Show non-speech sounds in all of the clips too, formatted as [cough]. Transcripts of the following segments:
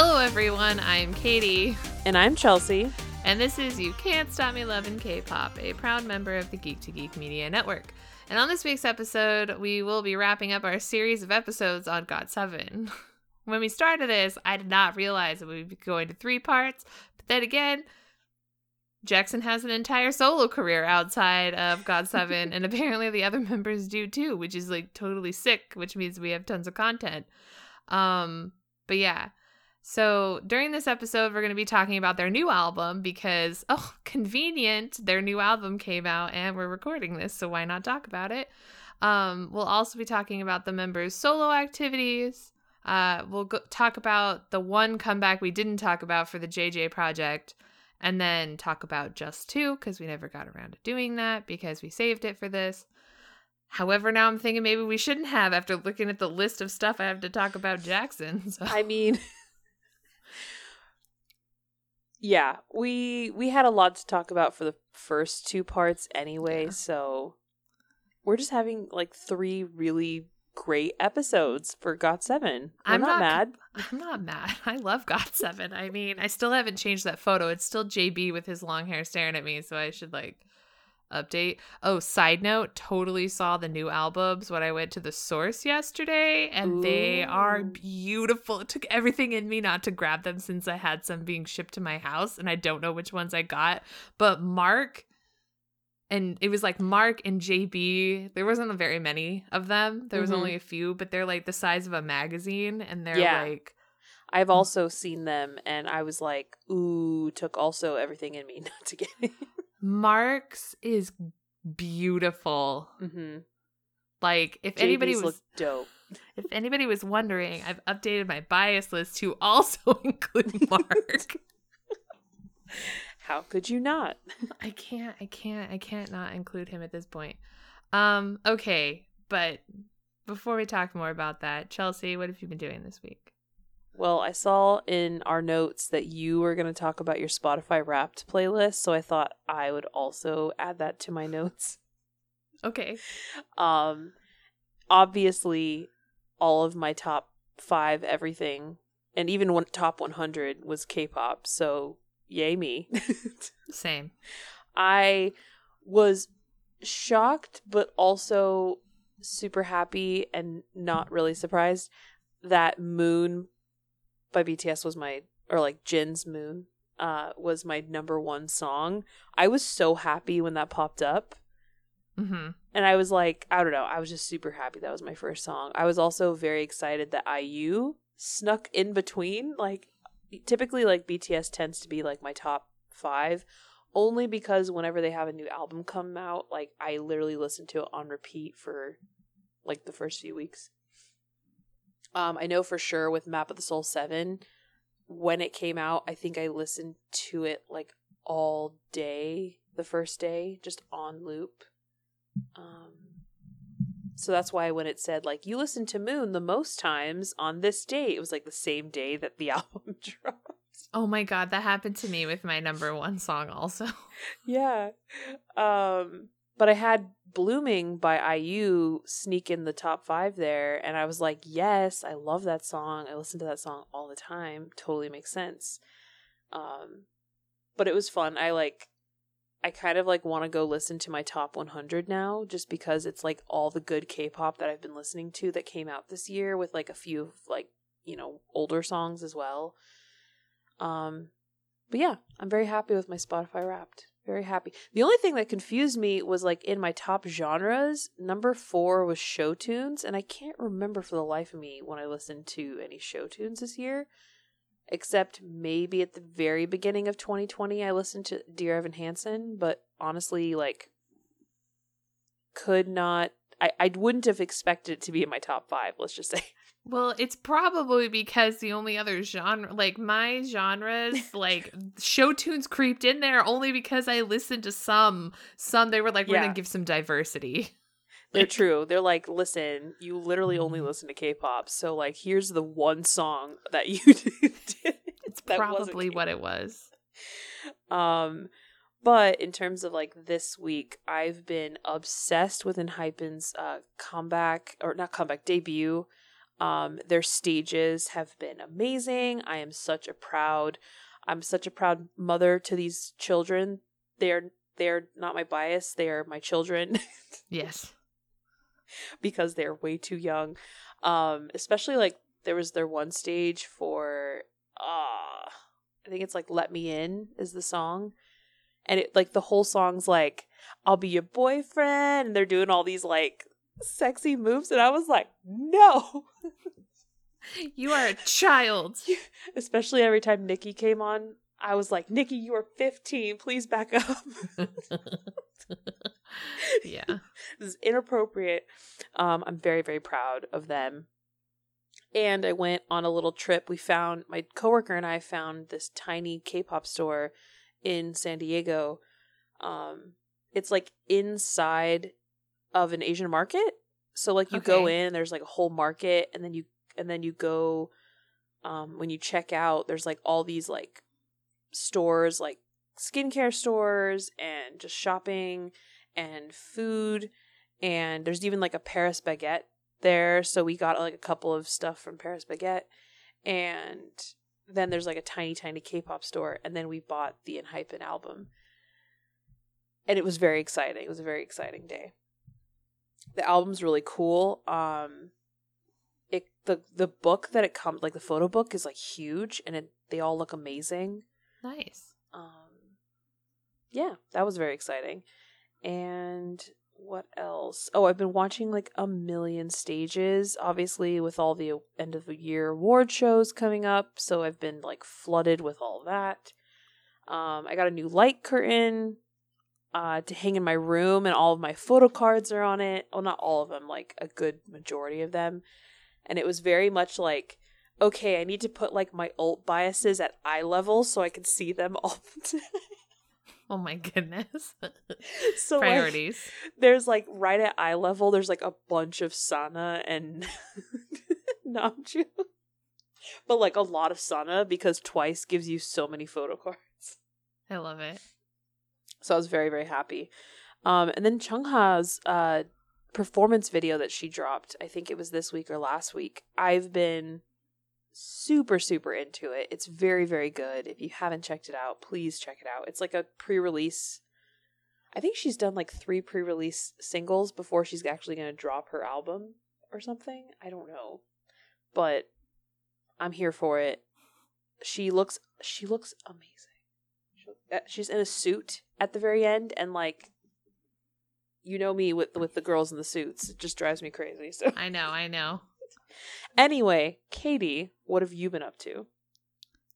Hello, everyone. I'm Katie. And I'm Chelsea. And this is You Can't Stop Me Loving K pop, a proud member of the Geek to Geek Media Network. And on this week's episode, we will be wrapping up our series of episodes on GOT7. [laughs] when we started this, I did not realize that we'd be going to three parts. But then again, Jackson has an entire solo career outside of God [laughs] Seven, and apparently the other [laughs] members do too, which is like totally sick, which means we have tons of content. Um, but yeah. So during this episode, we're going to be talking about their new album because, oh, [laughs] convenient, their new album came out and we're recording this, so why not talk about it? Um, we'll also be talking about the members' solo activities. Uh, we'll go- talk about the one comeback we didn't talk about for the JJ project, and then talk about Jus2 because we never got around to doing that because we saved it for this. However, now I'm thinking maybe we shouldn't have after looking at the list of stuff I have to talk about Jackson. [laughs] So. I mean, yeah, we we had a lot to talk about for the first two parts anyway, Yeah. so we're just having like three really great episodes for Got Seven. We're I'm not- not, mad. [laughs] I'm not mad. I love GOT7. I mean, I still haven't changed that photo. It's still JB with his long hair staring at me, so I should like update. Oh, side note, totally saw the new albums when I went to the source yesterday, and they are beautiful. It took everything in me not to grab them since I had some being shipped to my house, and I don't know which ones I got. But Mark and it was like Mark and JB. There wasn't very many of them. There was Mhm. only a few, but they're like the size of a magazine, and they're Yeah. like I've also seen them, and I was like, ooh, took also everything in me [laughs] not to get it. Mark's is beautiful. mm-hmm. Like if anybody was dope. if anybody was wondering, I've updated my bias list to also [laughs] include Mark. [laughs] How could you not? [laughs] I can't I can't I can't not include him at this point. Um okay, but before we talk more about that, Chelsea, what have you been doing this week? Well, I saw in our notes that you were going to talk about your Spotify Wrapped playlist, so I thought I would also add that to my notes. Okay. Um, obviously, all of my top five everything, and even one top one hundred was K-pop. So yay me! [laughs] Same. I was shocked, but also super happy and not really surprised that Moon by BTS was my, or like Jin's Moon, uh, was my number one song. I was so happy when that popped up. Mhm. And I was like, I don't know, I was just super happy that was my first song. I was also very excited that IU snuck in between. Like, typically, like, BTS tends to be like my top five, only because whenever they have a new album come out, like, I literally listen to it on repeat for like the first few weeks. Um, I know for sure with Map of the Soul 7, when it came out, I think I listened to it like all day the first day, just on loop. Um, so that's why when it said like you listen to Moon the most times on this day, it was like the same day that the [laughs] album dropped. Oh my god, that happened to me with my number one song also. [laughs] Yeah. Um, but I had Blooming by IU sneak in the top five there, and I was like, yes, I love that song. I listen to that song all the time. Totally makes sense. Um, but it was fun. I like, I kind of like want to go listen to my top 100 now, just because it's like all the good K-pop that I've been listening to that came out this year, with like a few like you know older songs as well. Um, but yeah, I'm very happy with my Spotify Wrapped. Very happy. The only thing that confused me was like in my top genres, number four was show tunes, and I can't remember for the life of me when I listened to any show tunes this year. Except maybe at the very beginning of 2020, I listened to Dear Evan Hansen, but honestly, like, could not. I, I wouldn't have expected it to be in my top five, let's just say. Well, it's probably because the only other genre, like my genres, like [laughs] show tunes creeped in there only because I listened to some. Some they were like, we're Yeah. gonna give some diversity. [laughs] They're true. They're like, listen, you literally only listen to K-pop, so like, here's the one song that you [laughs] did. It's probably what it was. Um, but in terms of like this week, I've been obsessed with Enhypen's uh comeback or not comeback debut. Um, their stages have been amazing. I am such a proud, I'm such a proud mother to these children. They're they're not my bias. They are my children [laughs] Yes. because they're way too young. Um, especially like there was their one stage for uh I think it's like Let Me In is the song. And it like the whole song's like, I'll be your boyfriend and they're doing all these like sexy moves and I was like, no. You are a child. [laughs] Especially every time Ni-ki came on, I was like, Ni-ki, you are 15. Please back up. [laughs] yeah. [laughs] this is inappropriate. Um, I'm very, very proud of them. And I went on a little trip. We found my coworker and I found this tiny K-pop store in San Diego. Um, it's like inside of an Asian market. So like you go Okay. in, there's like a whole market, and then you and then you go. Um, when you check out, there's like all these like stores, like skincare stores, and just shopping and food and there's even like a Paris baguette there so we got like a couple of stuff from Paris baguette and then there's like a tiny tiny K-pop store and then we bought the Enhypen album and it was very exciting it was a very exciting day the album's really cool. Um it the the book that it comes like the photo book is like huge and it they all look amazing. Nice. um yeah that was very exciting. And what else? Oh i've been watching like a million stages obviously with all the end of the year award shows coming up so i've been like flooded with all that. Um i got a new light curtain uh to hang in my room and all of my photo cards are on it well not all of them like a good majority of them and it was very much like okay i need to put like my alt biases at eye level so i can see them all the [laughs] time Oh my goodness. [laughs] so like, Priorities. there's like right at eye level there's like a bunch of sana and [laughs] namju but like a lot of sana because twice gives you so many photo cards I love it. So i was very very happy. Um and then chungha's uh performance video that she dropped i think it was this week or last week i've been super super into it. It's very very good. If you haven't checked it out please check it out. It's like a pre-release. I think she's done like three pre-release singles before she's actually going to drop her album or something. I don't know. But i'm here for it. She looks she looks amazing she's in a suit at the very end and like you know me with with the girls in the suits it just drives me crazy so I know, I know. Anyway, Katie, what have you been up to?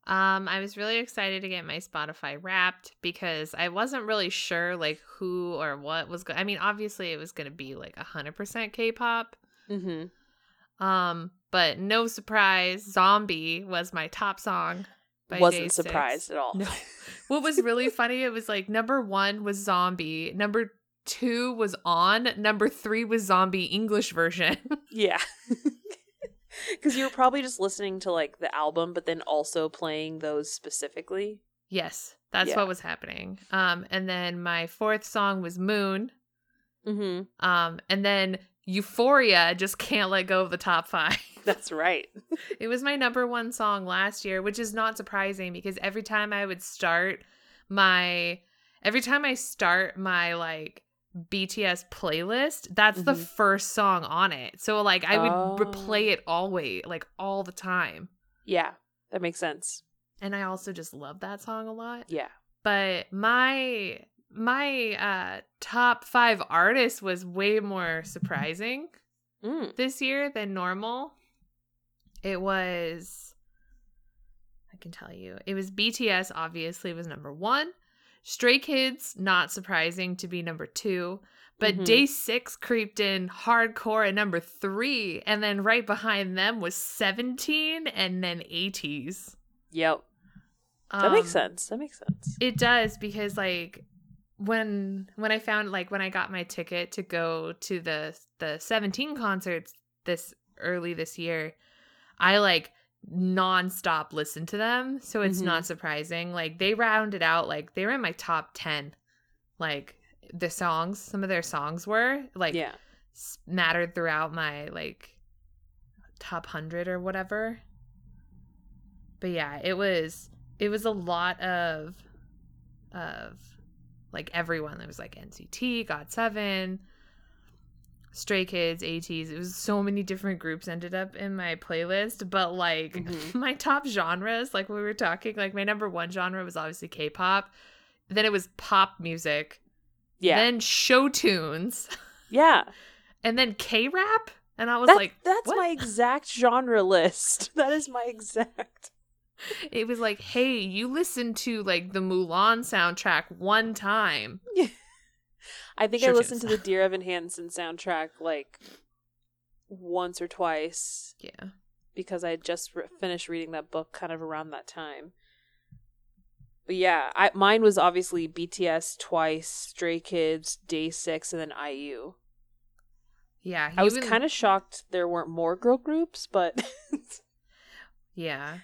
Um, I was really excited to get my Spotify wrapped because I wasn't really sure like who or what was going I mean, obviously it was gonna be like a hundred percent K pop. Mm-hmm. Um, but no surprise, Zombie was my top song. Wasn't Day6. surprised at all. No. [laughs] What was really funny, it was like number one was Zombie, number two was On, number three was Zombie English version. [laughs] yeah. [laughs] Because you were probably just listening to like the album, but then also playing those specifically. yes, that's Yeah. what was happening. Um, and then my fourth song was Moon. Mm-hmm. Um, and then Euphoria just can't let go of the top five. [laughs] That's right. it was my number one song last year, which is not surprising because every time I would start my every time I start my like BTS playlist, that's the Mhm. first song on it. So like I would Oh. replay it always, like all the time. Yeah, that makes sense. And I also just love that song a lot. Yeah. But my my uh top 5 artists was way more surprising Mm. this year than normal. It was I can tell you. It was BTS obviously was number 1. Stray Kids not surprising to be number 2, but Mhm. Day 6 creeped in hardcore at number 3 and then right behind them was 17 and then ATEEZ. Yep. That makes Um, sense. That makes sense. it does because like when when I found like when I got my ticket to go to the the 17 concerts this early this year, I like nonstop listen to them, so it's Mhm. not surprising. Like they rounded out like they were in my top 10. Like the songs, some of their songs were like yeah. mattered throughout my like top 100 or whatever. But yeah, it was it was a lot of of like everyone. There was like NCT, GOT7, Stray Kids, ATEEZ. It was so many different groups ended up in my playlist, but like Mhm. [laughs] my top genres, like we were talking, like my number one genre was obviously K-pop. Then it was pop music. Yeah. Then show tunes. [laughs] yeah. And then K-rap. And I was That- like, that's what? my exact genre list. [laughs] That is my exact. it was like, hey, you listened to like the Mulan soundtrack one time. I think I Sure listened to the Dear Evan Hansen soundtrack like once or twice Yeah. because I had just re- finished reading that book kind of around that time. But yeah, I mine was obviously BTS twice, Stray Kids, Day Six, and then IU. Yeah. I was kind of shocked there weren't more girl groups, but [laughs] Yeah.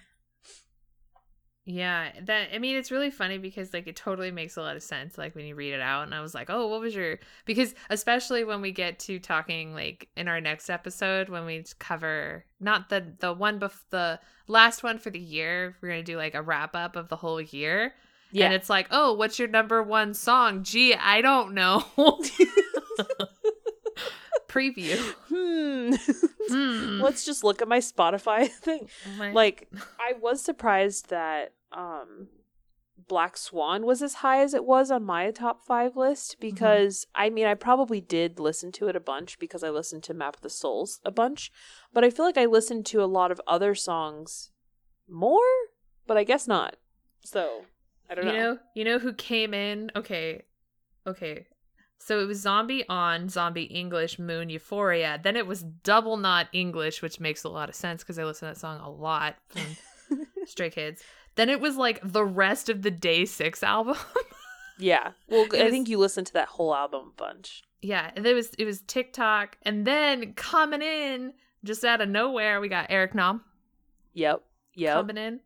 Yeah, that I mean it's really funny because like it totally makes a lot of sense like when you read it out and I was like, "Oh, what was your because especially when we get to talking like in our next episode when we cover not the the one bef- the last one for the year, we're going to do like a wrap up of the whole year. yeah, And it's like, "Oh, what's your number one song?" Gee, I don't know. [laughs] Preview. hmm. Hmm. Let's just look at my Spotify [laughs] thing. My- Like I was surprised that um Black Swan was as high as it was on my top 5 list because I mean I probably did listen to it a bunch because I listened to Map of the Souls a bunch, but I feel like I listened to a lot of other songs more, but I guess not. So, I don't you know. know, you know who came in? Okay, okay. So it was Zombie on Zombie English Moon Euphoria. Then it was Double Knot English, which makes a lot of sense because I listen to that song a lot from [laughs] Stray Kids. Then it was like the rest of the Day Six album. [laughs] Yeah. Well, I was- think you listened to that whole album a bunch. yeah, and it was it was TikTok, and then coming in just out of nowhere, we got Eric Nam Yep. Yep. coming in,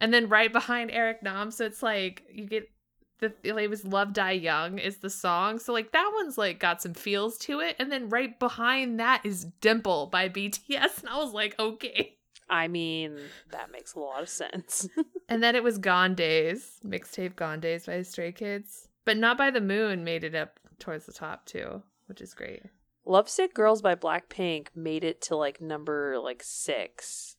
and then right behind Eric Nam, so it's like you get the it was Love Die Young is the song, so like that one's like got some feels to it, and then right behind that is Dimple by BTS, [laughs] and I was like, okay. I mean, that makes a lot of sense. [laughs] And then it was Gone Days, mixtape Gone Days by Stray Kids, but Not by the Moon made it up towards the top too, which is great. Lovesick Girls by Blackpink made it to like number like 6,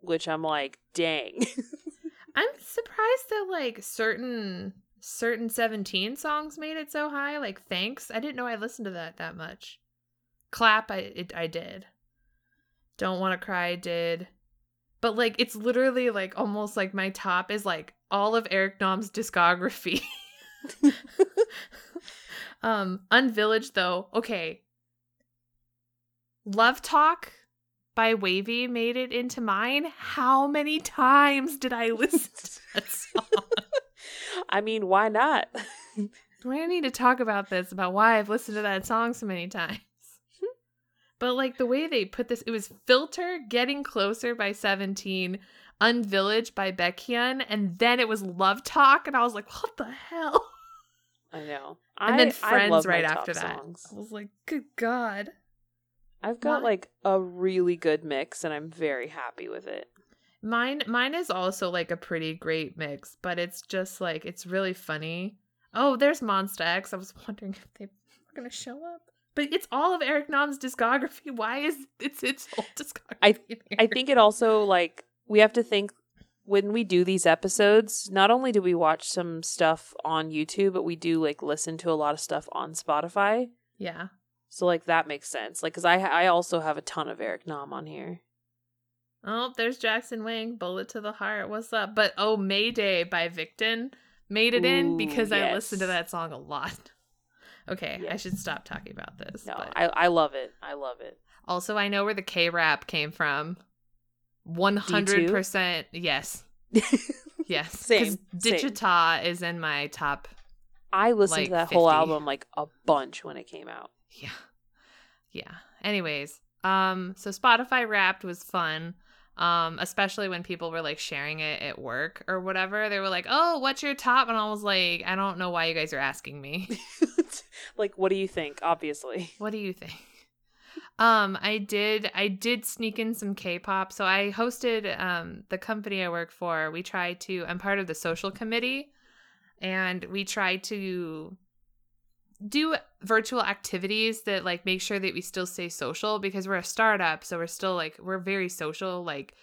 which I'm like, dang. [laughs] I'm surprised that like certain certain 17 songs made it so high. Like Thanks, I didn't know I listened to that that much. Clap, I it, I did. Don't want to cry, did. But like it's literally like almost like my top is like all of Eric Nam's discography. [laughs] um Unvillaged though. Okay. Love Talk by WayV made it into mine. How many times did I listen to [laughs] that song? I mean, why not? [laughs] Do I need to talk about this about why I've listened to that song so many times? But like the way they put this, it was Filter Getting Closer by 17, UN Village by Baekhyun, and then it was Love Talk, and I was like, what the hell? I know. And I, then Friends right after that. songs. I was like, good God. I've got Why? like a really good mix and I'm very happy with it. Mine mine is also like a pretty great mix, but it's just like it's really funny. Oh, there's Monsta X. I was [laughs] wondering if they were gonna show up. But it's all of Eric Nam's discography. [laughs] Why is it's its whole discography? I- in I think it also like we have to think when we do these episodes, not only do we watch some stuff on YouTube, but we do like listen to a lot of stuff on Spotify. Yeah. So like that makes sense. Like cuz I I also have a ton of Eric Nam on here. Oh, there's Jackson Wang, Bullet to the Heart. What's up? But oh, Mayday by Victon made it in Ooh, because I listened to that song a lot. Okay, I should stop talking about this. No, but I I love it. I love it. also, I know where the K rap came from. One hundred percent, yes, [laughs] yes. Same, same. Digita is in my top. I listened Like to that whole album like a bunch when it came out. Yeah, yeah. Anyways, um, so Spotify Wrapped was fun. Um, especially when people were like sharing it at work or whatever. They were like, "Oh, what's your top?" And I was like, "I don't know why you guys are asking me. [laughs] like what do you think? Obviously. what do you think?" Um, I did I did sneak in some K-pop. So I hosted um the company I work for. We try to I'm part of the social committee and we try to do virtual activities that like make sure that we still stay social because we're a startup, so we're still like we're very social like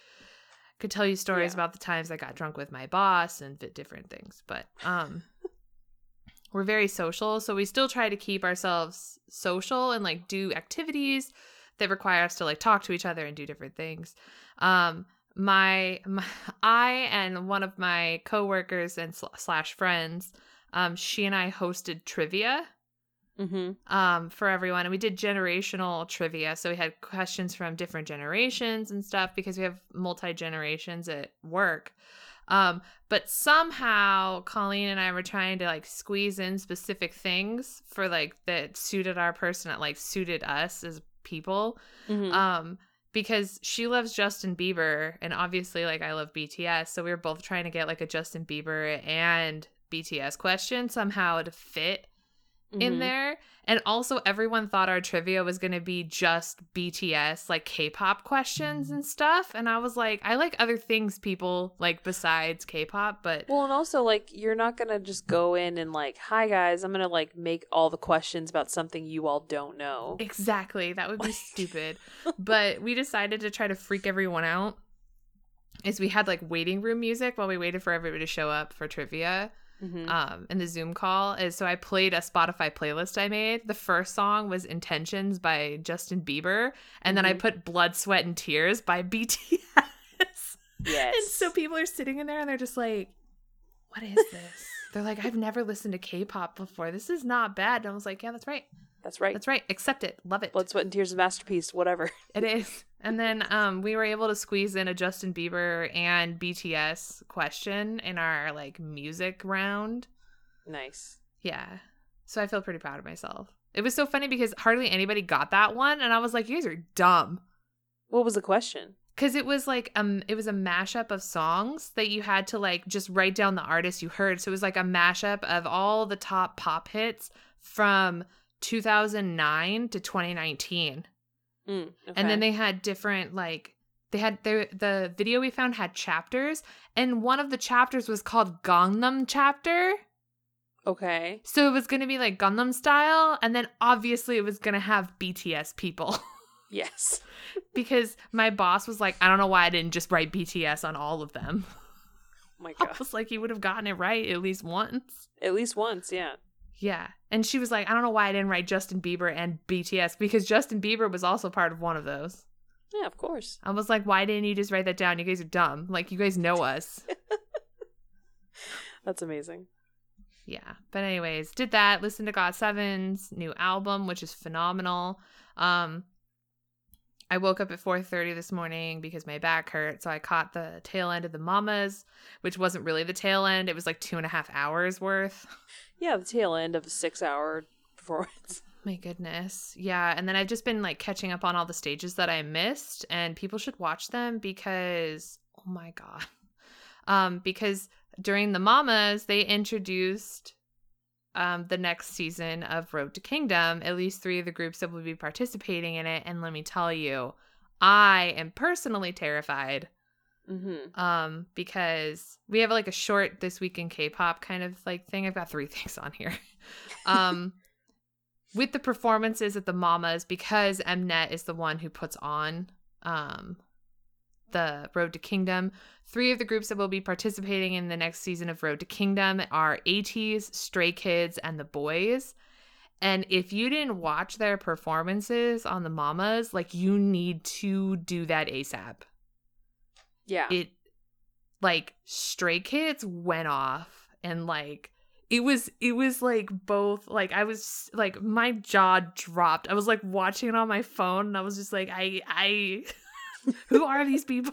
could tell you stories Yeah. about the times I got drunk with my boss and different things, but um [laughs] we're very social, so we still try to keep ourselves social and like do activities that require us to like talk to each other and do different things. Um my, my [laughs] I and one of my coworkers and sl- slash friends, um she and I hosted trivia Mm-hmm. um, for everyone. And we did generational trivia. So we had questions from different generations and stuff because we have multi generations at work. Um, but somehow Colleen and I were trying to like squeeze in specific things for like that suited our person, that like suited us as people. Mm-hmm. Um, because she loves Justin Bieber and obviously like I love BTS. So we were both trying to get like a Justin Bieber and BTS question somehow to fit in Mhm. there. And also, everyone thought our trivia was going to be just BTS, like K pop questions and stuff. And I was like, I like other things, people, like besides K pop, but Well, and also like you're not gonna just go in and like, hi guys, I'm gonna like make all the questions about something you all don't know. exactly, that would be [laughs] stupid. But we decided to try to freak everyone out. Is we had like waiting room music while we waited for everybody to show up for trivia. Mhm. um in the zoom call is so i played a spotify playlist i made. The first song was intentions by justin bieber and then i Mhm. put blood sweat and tears by [laughs] bts yes. and so people are sitting in there and they're just like what is this? [laughs] They're like i've never listened to k-pop before. This is not bad. And i was like yeah that's right. That's right. that's right. Accept it. Love it. Blood, sweat, and tears, of masterpiece, whatever. it is and then um we were able to squeeze in a justin bieber and bts question in our like music round nice. Yeah. So I feel pretty proud of myself. It was so funny because hardly anybody got that one and I was like, you guys are dumb. What was the question? Cause it was like um it was a mashup of songs that you had to like just write down the artist you heard. So it was like a mashup of all the top pop hits from 2009 to 2019. Mm, And then they had different like they had their the video we found had chapters and one of the chapters was called Gangnam chapter. okay. So it was going to be like Gangnam style, and then obviously it was going to have BTS people [laughs] Yes. because my boss was like, I don't know why I didn't just write BTS on all of them. Oh my [laughs] I was like, you would have gotten it right at least once. At least once, yeah. Yeah. And she was like, I don't know why I didn't write Justin Bieber and BTS because Justin Bieber was also part of one of those. Yeah, of course. I was like, why didn't you just write that down? You guys are dumb. Like, you guys know us. [laughs] That's amazing. Yeah. But anyways, did that, Listen to GOT7's new album, which is phenomenal. Um I woke up at 4:30 this morning because my back hurt, so I caught the tail end of the Mamas, which wasn't really the tail end. It was like two and a half hours worth. [laughs] Yeah, the tail end of a six hour performance. [laughs] My goodness. Yeah. And then I've just been like catching up on all the stages that I missed, and people should watch them because, oh my God. [laughs] Um, because during the Mamas, they introduced um, the next season of Road to Kingdom, at least three of the groups that will be participating in it. And let me tell you, I am personally terrified Mm-hmm. um because we have like a short this week in k-pop kind of like thing. I've got three [laughs] things on here. Um with the performances at the mamas because mnet is the one who puts on um the road to kingdom three of the groups that will be participating in the next season of road to kingdom are ATEEZ, stray kids and the Boyz. And if you didn't watch their performances on the mamas like you need to do that asap Yeah. it like stray kids went off and like it was it was like both like i was like my jaw dropped i was like watching it on my phone and i was just like i i [laughs] who are these people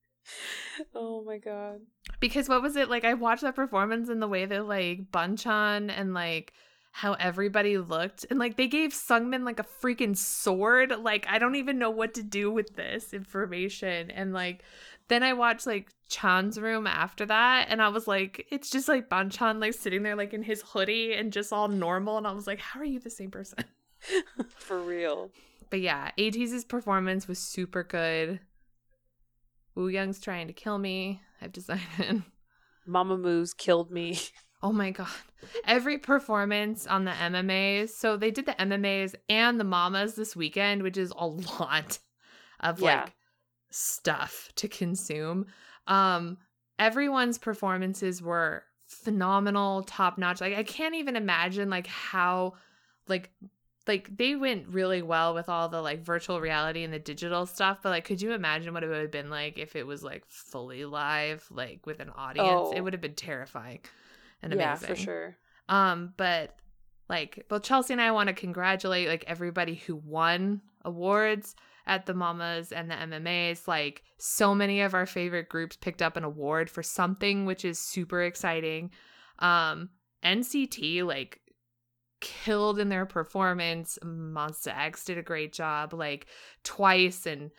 [laughs] oh my god. because what was it like i watched that performance and the way that like Bang Chan and like how everybody looked and like they gave Seungmin like a freaking sword like i don't even know what to do with this information and like then i watched like chan's room after that and i was like it's just like Bang Chan like sitting there like in his hoodie and just all normal and i was like how are you the same person [laughs] For real. but yeah, ATEEZ's performance was super good. Woo Young's trying to kill me. I've decided. [laughs] Mamamoo's killed me. [laughs] Oh my god. Every performance on the MMAs. So they did the MMAs and the Mamas this weekend, which is a [laughs] lot of Yeah. like stuff to consume. Um everyone's performances were phenomenal, top notch. Like I can't even imagine like how like like they went really well with all the like virtual reality and the digital stuff, but like could you imagine what it would have been like if it was like fully live, like with an audience? It Oh. would have been terrifying and yeah, amazing. for sure. Um, but like both Chelsea and I want to congratulate like everybody who won awards at the Mamas and the MMAs. Like so many of our favorite groups picked up an award for something, which is super exciting. Um, NCT like killed in their performance. Monsta X did a great job, like twice, and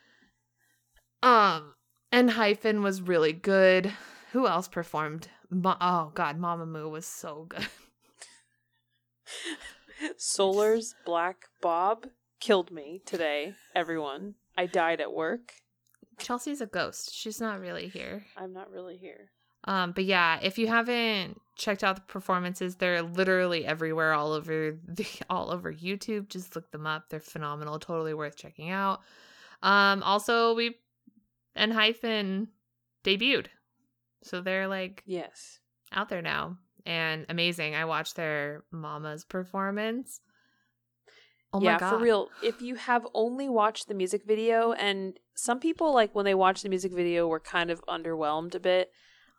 um, Enhypen was really good. Who else performed? Ma- oh God, Mamamoo was so good. [laughs] Solar's Black Bob killed me today, everyone. I died at work. Chelsea's a ghost. She's not really here. I'm not really here. Um, but yeah, if you haven't checked out the performances, they're literally everywhere, all over [laughs] the all over YouTube. Just look them up. They're phenomenal. Totally worth checking out. Um, also we Enhypen debuted. So they're like Yes. out there now and amazing. I watched their mama's performance. Oh yeah, my god. for real. If you have only watched the music video, and some people like when they watch the music video were kind of underwhelmed a bit,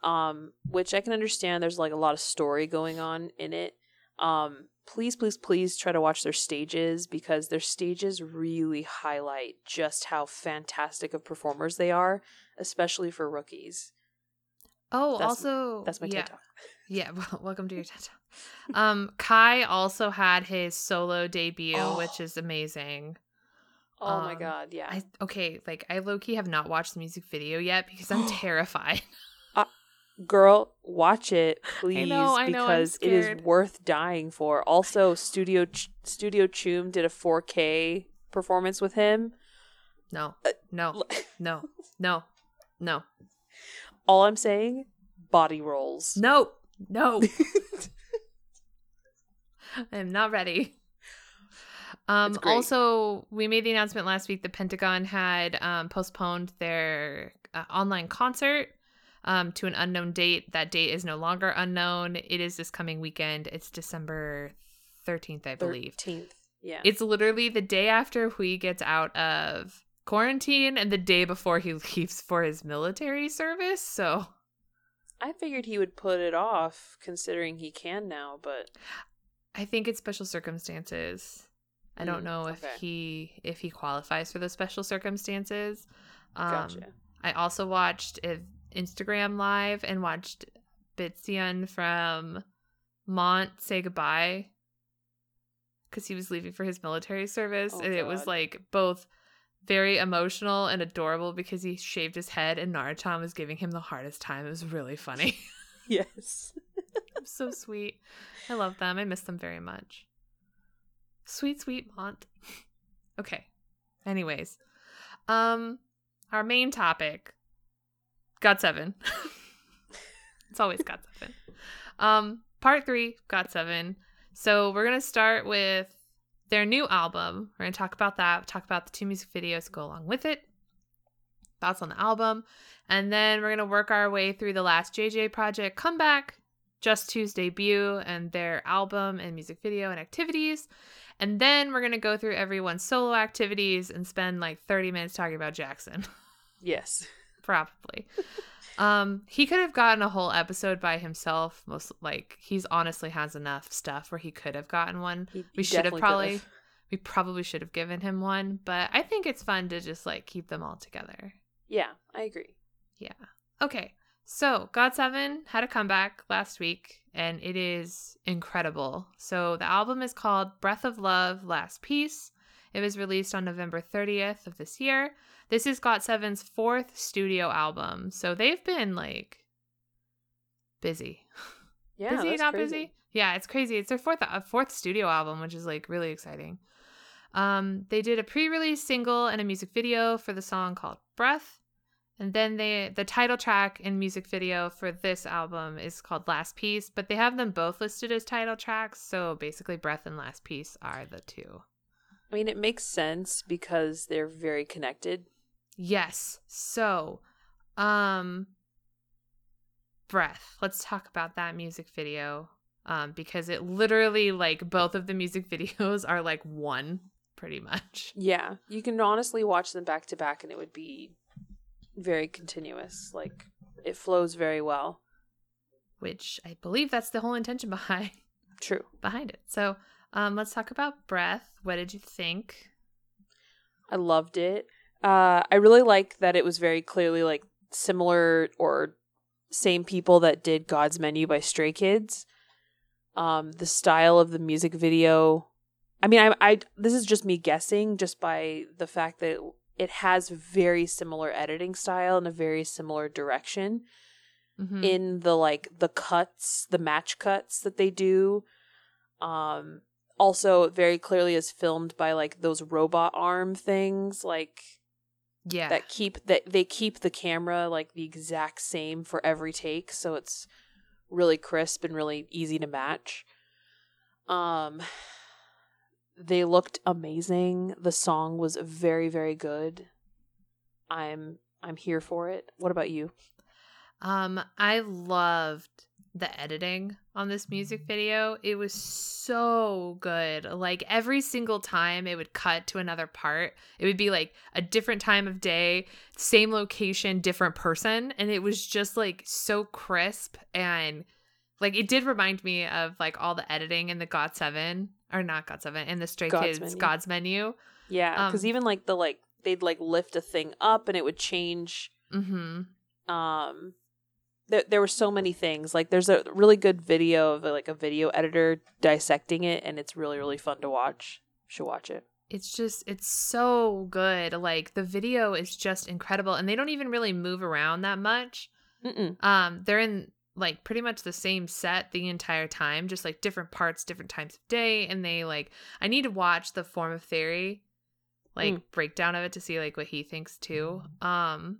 um, which I can understand. There's like a lot of story going on in it. Um, please, please, please try to watch their stages because their stages really highlight just how fantastic of performers they are, especially for rookies. Oh, That's- also That's my yeah. TED talk. Yeah, [laughs] well, welcome to your TED Talk. Um, Kai also had his solo debut, Oh. which is amazing. Oh my Um, god, yeah. I okay, like I low key have not watched the music video yet because I'm [gasps] terrified. Girl, watch it, please, [laughs] know, I know, because it is worth dying for. Also, Studio Ch- Studio CHOOM did a 4K performance with him. No, no, no, no, no, All I'm saying, body rolls. no, no. I'm not ready. Um, also, we made the announcement last week. The Pentagon had um, postponed their uh, online concert um, to an unknown date. That date is no longer unknown. It is this coming weekend. It's December 13th, I believe. 13th. Yeah. It's literally the day after Hui gets out of quarantine and the day before he leaves for his military service. So I figured he would put it off considering he can now, but I think it's special circumstances. I don't Mm, know if okay. he if he qualifies for those special circumstances. Um, gotcha. I also watched Instagram live and watched Bitsaeon from Mont say goodbye because he was leaving for his military service, Oh, and it was like both very emotional and adorable because he shaved his head and Naruto was giving him the hardest time. It was really funny. [laughs] yes. [laughs] so sweet. I love them. I miss them very much. Sweet, sweet Mont. okay. Anyways, um, our main topic, GOT7. [laughs] it's always God Seven. Um, part three, GOT7. So we're gonna start with their new album. We're gonna talk about that. Talk about the two music videos go along with it. Thoughts on the album, and then we're gonna work our way through the last JJ project comeback, Jus2's debut, and their album and music video and activities. And then we're gonna go through everyone's solo activities and spend like 30 minutes talking about Jackson. [laughs] Yes. Probably. Um, he could have gotten a whole episode by himself. Most like he's honestly has enough stuff where he could have gotten one. He, We should have probably could've. we probably should have given him one, but I think it's fun to just like keep them all together. Yeah, I agree. Yeah. Okay. So, GOT7 had a comeback last week, and it is incredible. So, the album is called Breath of Love Last Piece. It was released on November 30th of this year. This is Got Seven's fourth studio album. So, they've been like busy. [laughs] Yeah, busy, that's not crazy. busy? Yeah, it's crazy. It's their fourth uh, fourth studio album, which is like really exciting. Um, they did a pre-release single and a music video for the song called Breath. And then they the title track and music video for this album is called Last Piece, but they have them both listed as title tracks, so basically Breath and Last Piece are the two. I mean, it makes sense because they're very connected. Yes. So, um Breath. Let's talk about that music video. Um because it literally like both of the music [laughs] videos are like one pretty much. Yeah, you can honestly watch them back to back and it would be very continuous. Like it flows very well. Which I believe that's the whole intention [laughs] behind True. behind it. So, um let's talk about Breath. What did you think? I loved it. Uh, I really like that it was very clearly like similar or same people that did God's Menu by Stray Kids. Um, the style of the music video. I mean, I, I this is just me guessing, just by the fact that it has very similar editing style and a very similar direction Mhm. in the like the cuts, the match cuts that they do. Um also very clearly is filmed by like those robot arm things like yeah. that keep that they keep the camera like the exact same for every take so it's really crisp and really easy to match. Um they looked amazing. The song was very very good. I'm I'm here for it. What about you? Um, I loved the editing on this music video. It was so good. Like every single time it would cut to another part, it would be like a different time of day, same location, different person, and it was just like so crisp and like it did remind me of like all the editing in the God 7 or not God 7 in the Stray God's Kids Menu. God's menu. Yeah, because Um, even like the like they'd like lift a thing up and it would change. Mhm. Um, there there were so many things. Like there's a really good video of like a video editor dissecting it, and it's really really fun to watch. You should watch it. it's just it's so good like the video is just incredible and they don't even really move around that much Mm-mm. um they're in like pretty much the same set the entire time just like different parts different times of day and they like i need to watch the form of theory like Mm. breakdown of it to see like what he thinks too um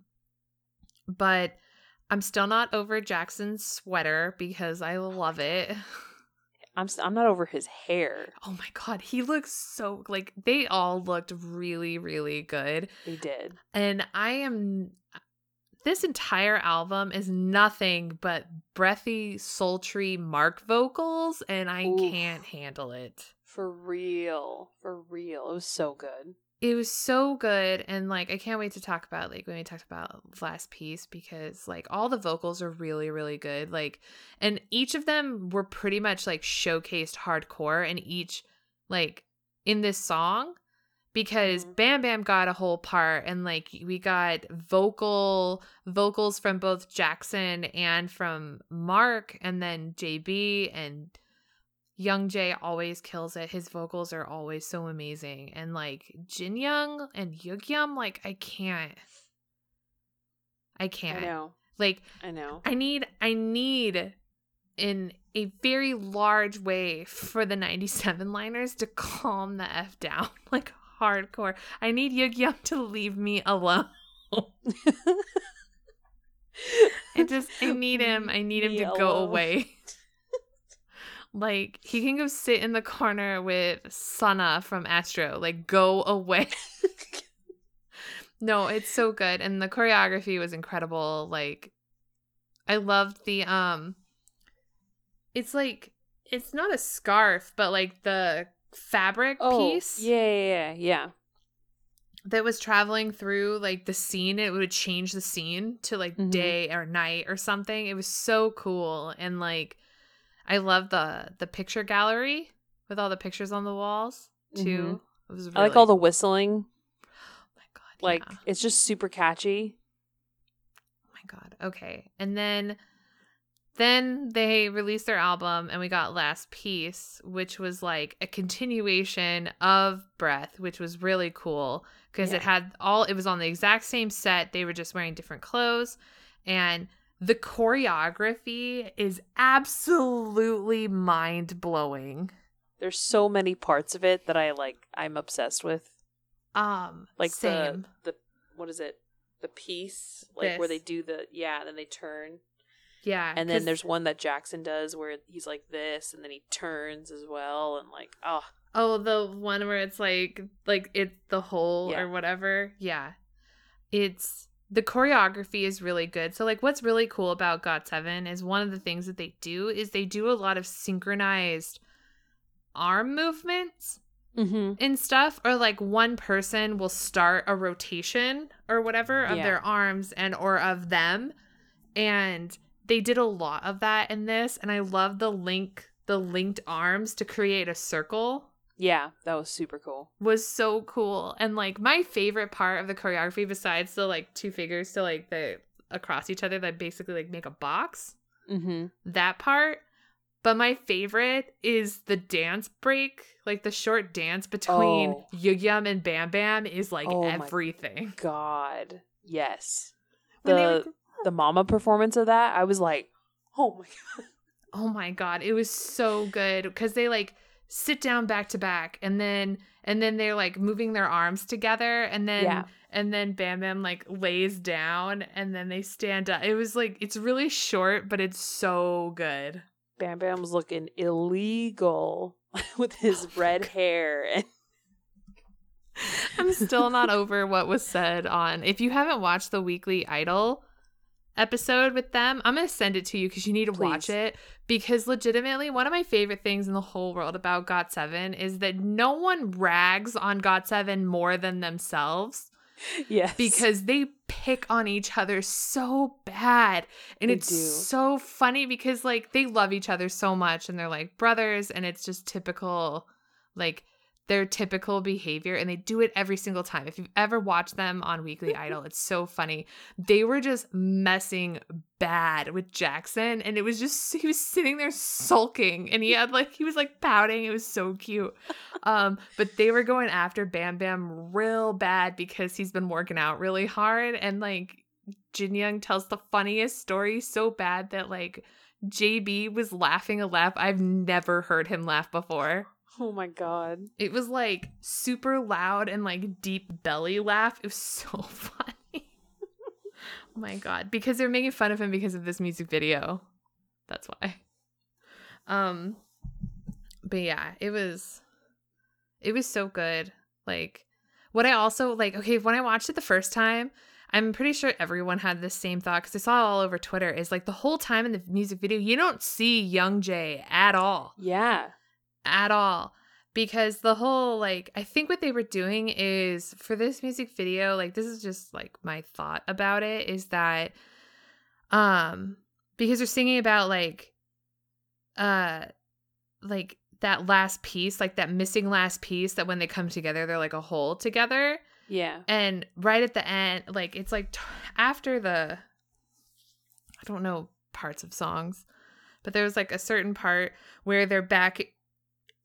but i'm still not over jackson's sweater because i love it I'm s- I'm not over his hair. oh my god he looks so like they all looked really really good They did. and I am this entire album is nothing but breathy, sultry Mark vocals, and I Oof. can't handle it. For real. For real. It was so good. It was so good, and like I can't wait to talk about like when we talked about last piece because like all the vocals are really really good. Like, and each of them were pretty much like showcased hardcore, and each like in this song because Mhm. Bam Bam got a whole part and like we got vocal vocals from both Jackson and from Mark and then JB and Youngjae always kills it. His vocals are always so amazing. And like Jin Young and Yugyeom, like I can't. I can't. I know. Like I know. I need I need in a very large way for the 97 liners to calm the F down. [laughs] Like hardcore. I need Yugyeom to leave me alone. [laughs] I just I need him. I need him Me to go alone. away. [laughs] like he can go sit in the corner with Sanha from Astro. Like go away. no, it's so good and the choreography was incredible. Like I loved the um it's like it's not a scarf, but like the fabric oh, piece yeah, yeah, yeah, yeah. that was traveling through like the scene it would change the scene to like Mhm. day or night or something it was so cool and like i love the the picture gallery with all the pictures on the walls too mm-hmm. it was really, I like all the whistling. oh my god Like yeah. it's just super catchy. oh my god okay and then then they released their album and we got last piece which was like a continuation of breath which was really cool because Yeah. it had all it was on the exact same set they were just wearing different clothes and the choreography is absolutely mind-blowing There's so many parts of it that I like. I'm obsessed with. Um, Like same. the the what is it? The piece like where they do the yeah, and then they turn. yeah, And then there's one that Jackson does where he's like this, and then he turns as well, and like oh oh the one where it's like like it's the hole Yeah. or whatever. Yeah, it's the choreography is really good. So like, what's really cool about GOT7 is one of the things that they do is they do a lot of synchronized arm movements mm-hmm. and stuff or like one person will start a rotation or whatever of Yeah. their arms and or of them and they did a lot of that in this and i love the link the linked arms to create a circle yeah, that was super cool. was so cool and like my favorite part of the choreography besides the like two figures to like the across each other that basically like make a box Mm-hmm. that part. But my favorite is the dance break, like the short dance between Oh. Yugyeom and Bam Bam is like Oh everything. God, yes. When The were- the mama performance of that, I was like, oh my [laughs] god. oh my god, it was so good because they like sit down back to back and then and then they're like moving their arms together and then Yeah. and then Bam Bam like lays down and then they stand up. It was like it's really short, but it's so good. Bam Bam was looking illegal [laughs] with his Oh red hair and I'm still not [laughs] over what was said on. If you haven't watched the Weekly Idol episode with them, I'm going to send it to you because you need to watch it. Because legitimately, one of my favorite things in the whole world about GOT7 is that no one rags on GOT7 more than themselves yes, because they pick on each other so bad. And They it's do. so funny because, like, they love each other so much and they're like brothers, and it's just typical, like, their typical behavior and they do it every single time. If you've ever watched them on Weekly Idol, it's so funny. They were just messing bad with Jackson and it was just he was sitting there sulking and he had [laughs] like he was like pouting. It was so cute. Um but they were going after Bam Bam real bad because he's been working out really hard and like Jin Young tells the funniest story so bad that like JB was laughing a laugh I've never heard him laugh before. Oh my god, It was like super loud and like deep belly laugh. It was so [laughs] funny. oh my god, because they're making fun of him because of this music video. That's why. Um but yeah, it was it was so good. Like what I also like okay, when I watched it the first time, I'm pretty sure everyone had the same thought because I saw it all over Twitter. Is like the whole time in the music video, you don't see Youngjae at all yeah, at all because the whole like i think what they were doing is for this music video like this is just like my thought about it is that um because they're singing about like uh like that last piece like that missing last piece that when they come together they're like a whole together. Yeah, and right at the end like it's like t- after the i don't know parts of songs but there was like a certain part where they're back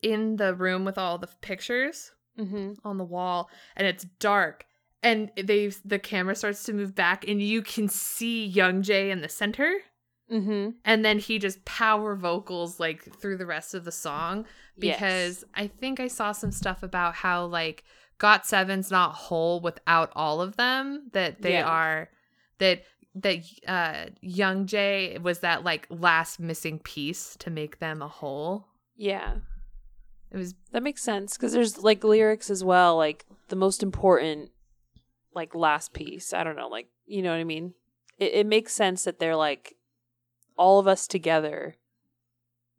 in the room with all the pictures mm-hmm. on the wall and it's dark and they the camera starts to move back and you can see Youngjae in the center Mm-hmm. and then he just power vocals like through the rest of the song because I think I saw some stuff about how like GOT7's not whole without all of them that they Yeah. are that that uh Youngjae was that like last missing piece to make them a whole. yeah, It was that makes sense because there's like lyrics as well, like the most important, like last piece. I don't know, like you know what I mean. It, it makes sense that they're like all of us together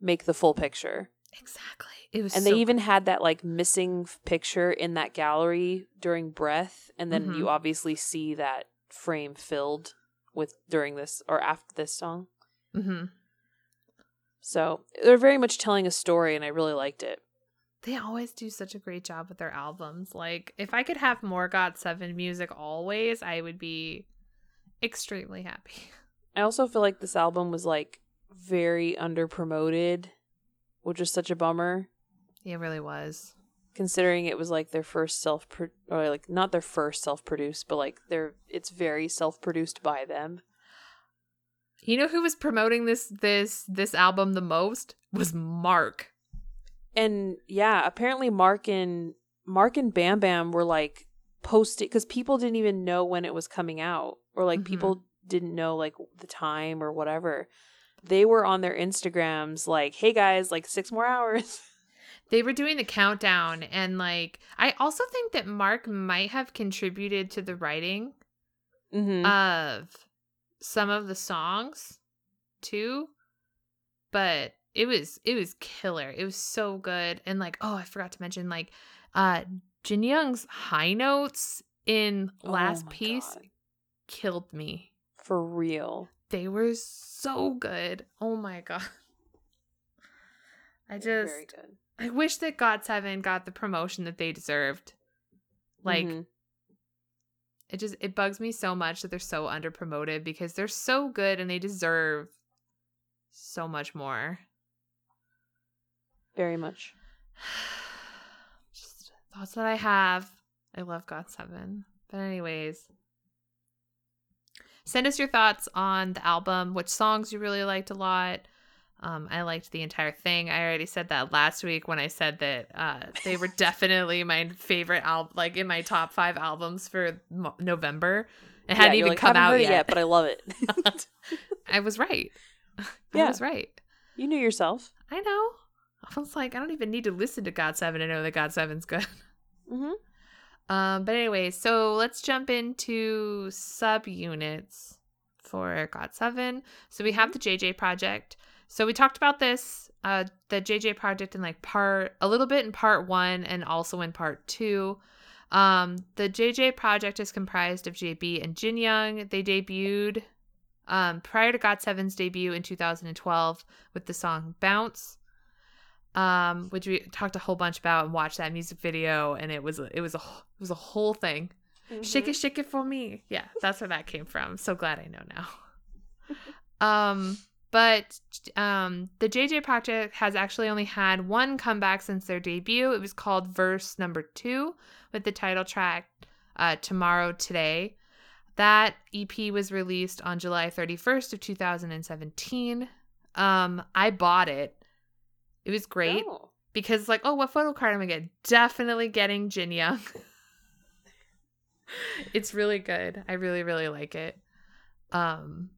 make the full picture. exactly. It was and so they even had that like missing picture in that gallery during breath and then Mhm. you obviously see that frame filled with during this or after this song Mm-hmm. so they're very much telling a story and i really liked it They always do such a great job with their albums. Like if I could have more GOT7 music always, I would be extremely happy. i also feel like this album was like very under promoted which is such a bummer Yeah, It really was. considering it was like their first self or like not their first self produced but like they're it's very self produced by them You know who was promoting this this this album the most was Mark. And yeah, apparently Mark and Mark and Bam Bam were like posting because people didn't even know when it was coming out, or like Mhm. people didn't know like the time or whatever. They were on their Instagrams like, "Hey guys, like six more hours." [laughs] They were doing the countdown, and like, I also think that Mark might have contributed to the writing Mm-hmm. of some of the songs too. But it was it was killer. It was so good. And like, oh, I forgot to mention like uh Jin Young's high notes in Last Piece killed me. for real. They were so good. Oh my god. I just very good. I wish that GOT7 got the promotion that they deserved. Like Mhm. it just it bugs me so much that they're so under promoted because they're so good and they deserve so much more. Very much. just thoughts that I have. I love GOT7. But anyways. Send us your thoughts on the album, which songs you really liked a lot. Um, I liked the entire thing. I already said that last week when I said that uh, they were [laughs] definitely my favorite album, like in my top five albums for Mo- November. It hadn't Yeah, even like, come out yet. yet, but I love it. [laughs] I was right. [laughs] I was right. you knew yourself. I know. I was like, I don't even need to listen to GOT7 to know that GOT7's good. [laughs] Mm-hmm. Um, but anyway, so let's jump into subunits for GOT7. So we have the JJ project. So we talked about this, uh, the JJ project in like part a little bit in part one and also in part two. Um, the JJ project is comprised of JB and Jin Young. They debuted um, prior to GOT7's debut in 2012 with the song Bounce um, which we talked a whole bunch about and watched that music video, and it was it was a it was a whole thing. Shake it, shake it for me. Yeah, that's where that came from. So glad I know now. [laughs] um, but um, the JJ project has actually only had one comeback since their debut. It was called Verse Number Two, with the title track uh, "Tomorrow Today." That EP was released on July 31st of 2017. Um, I bought it. It was great Oh. because like, oh, what photo card am I getting? Definitely getting Jin Young. [laughs] it's really good. I really, really like it. Um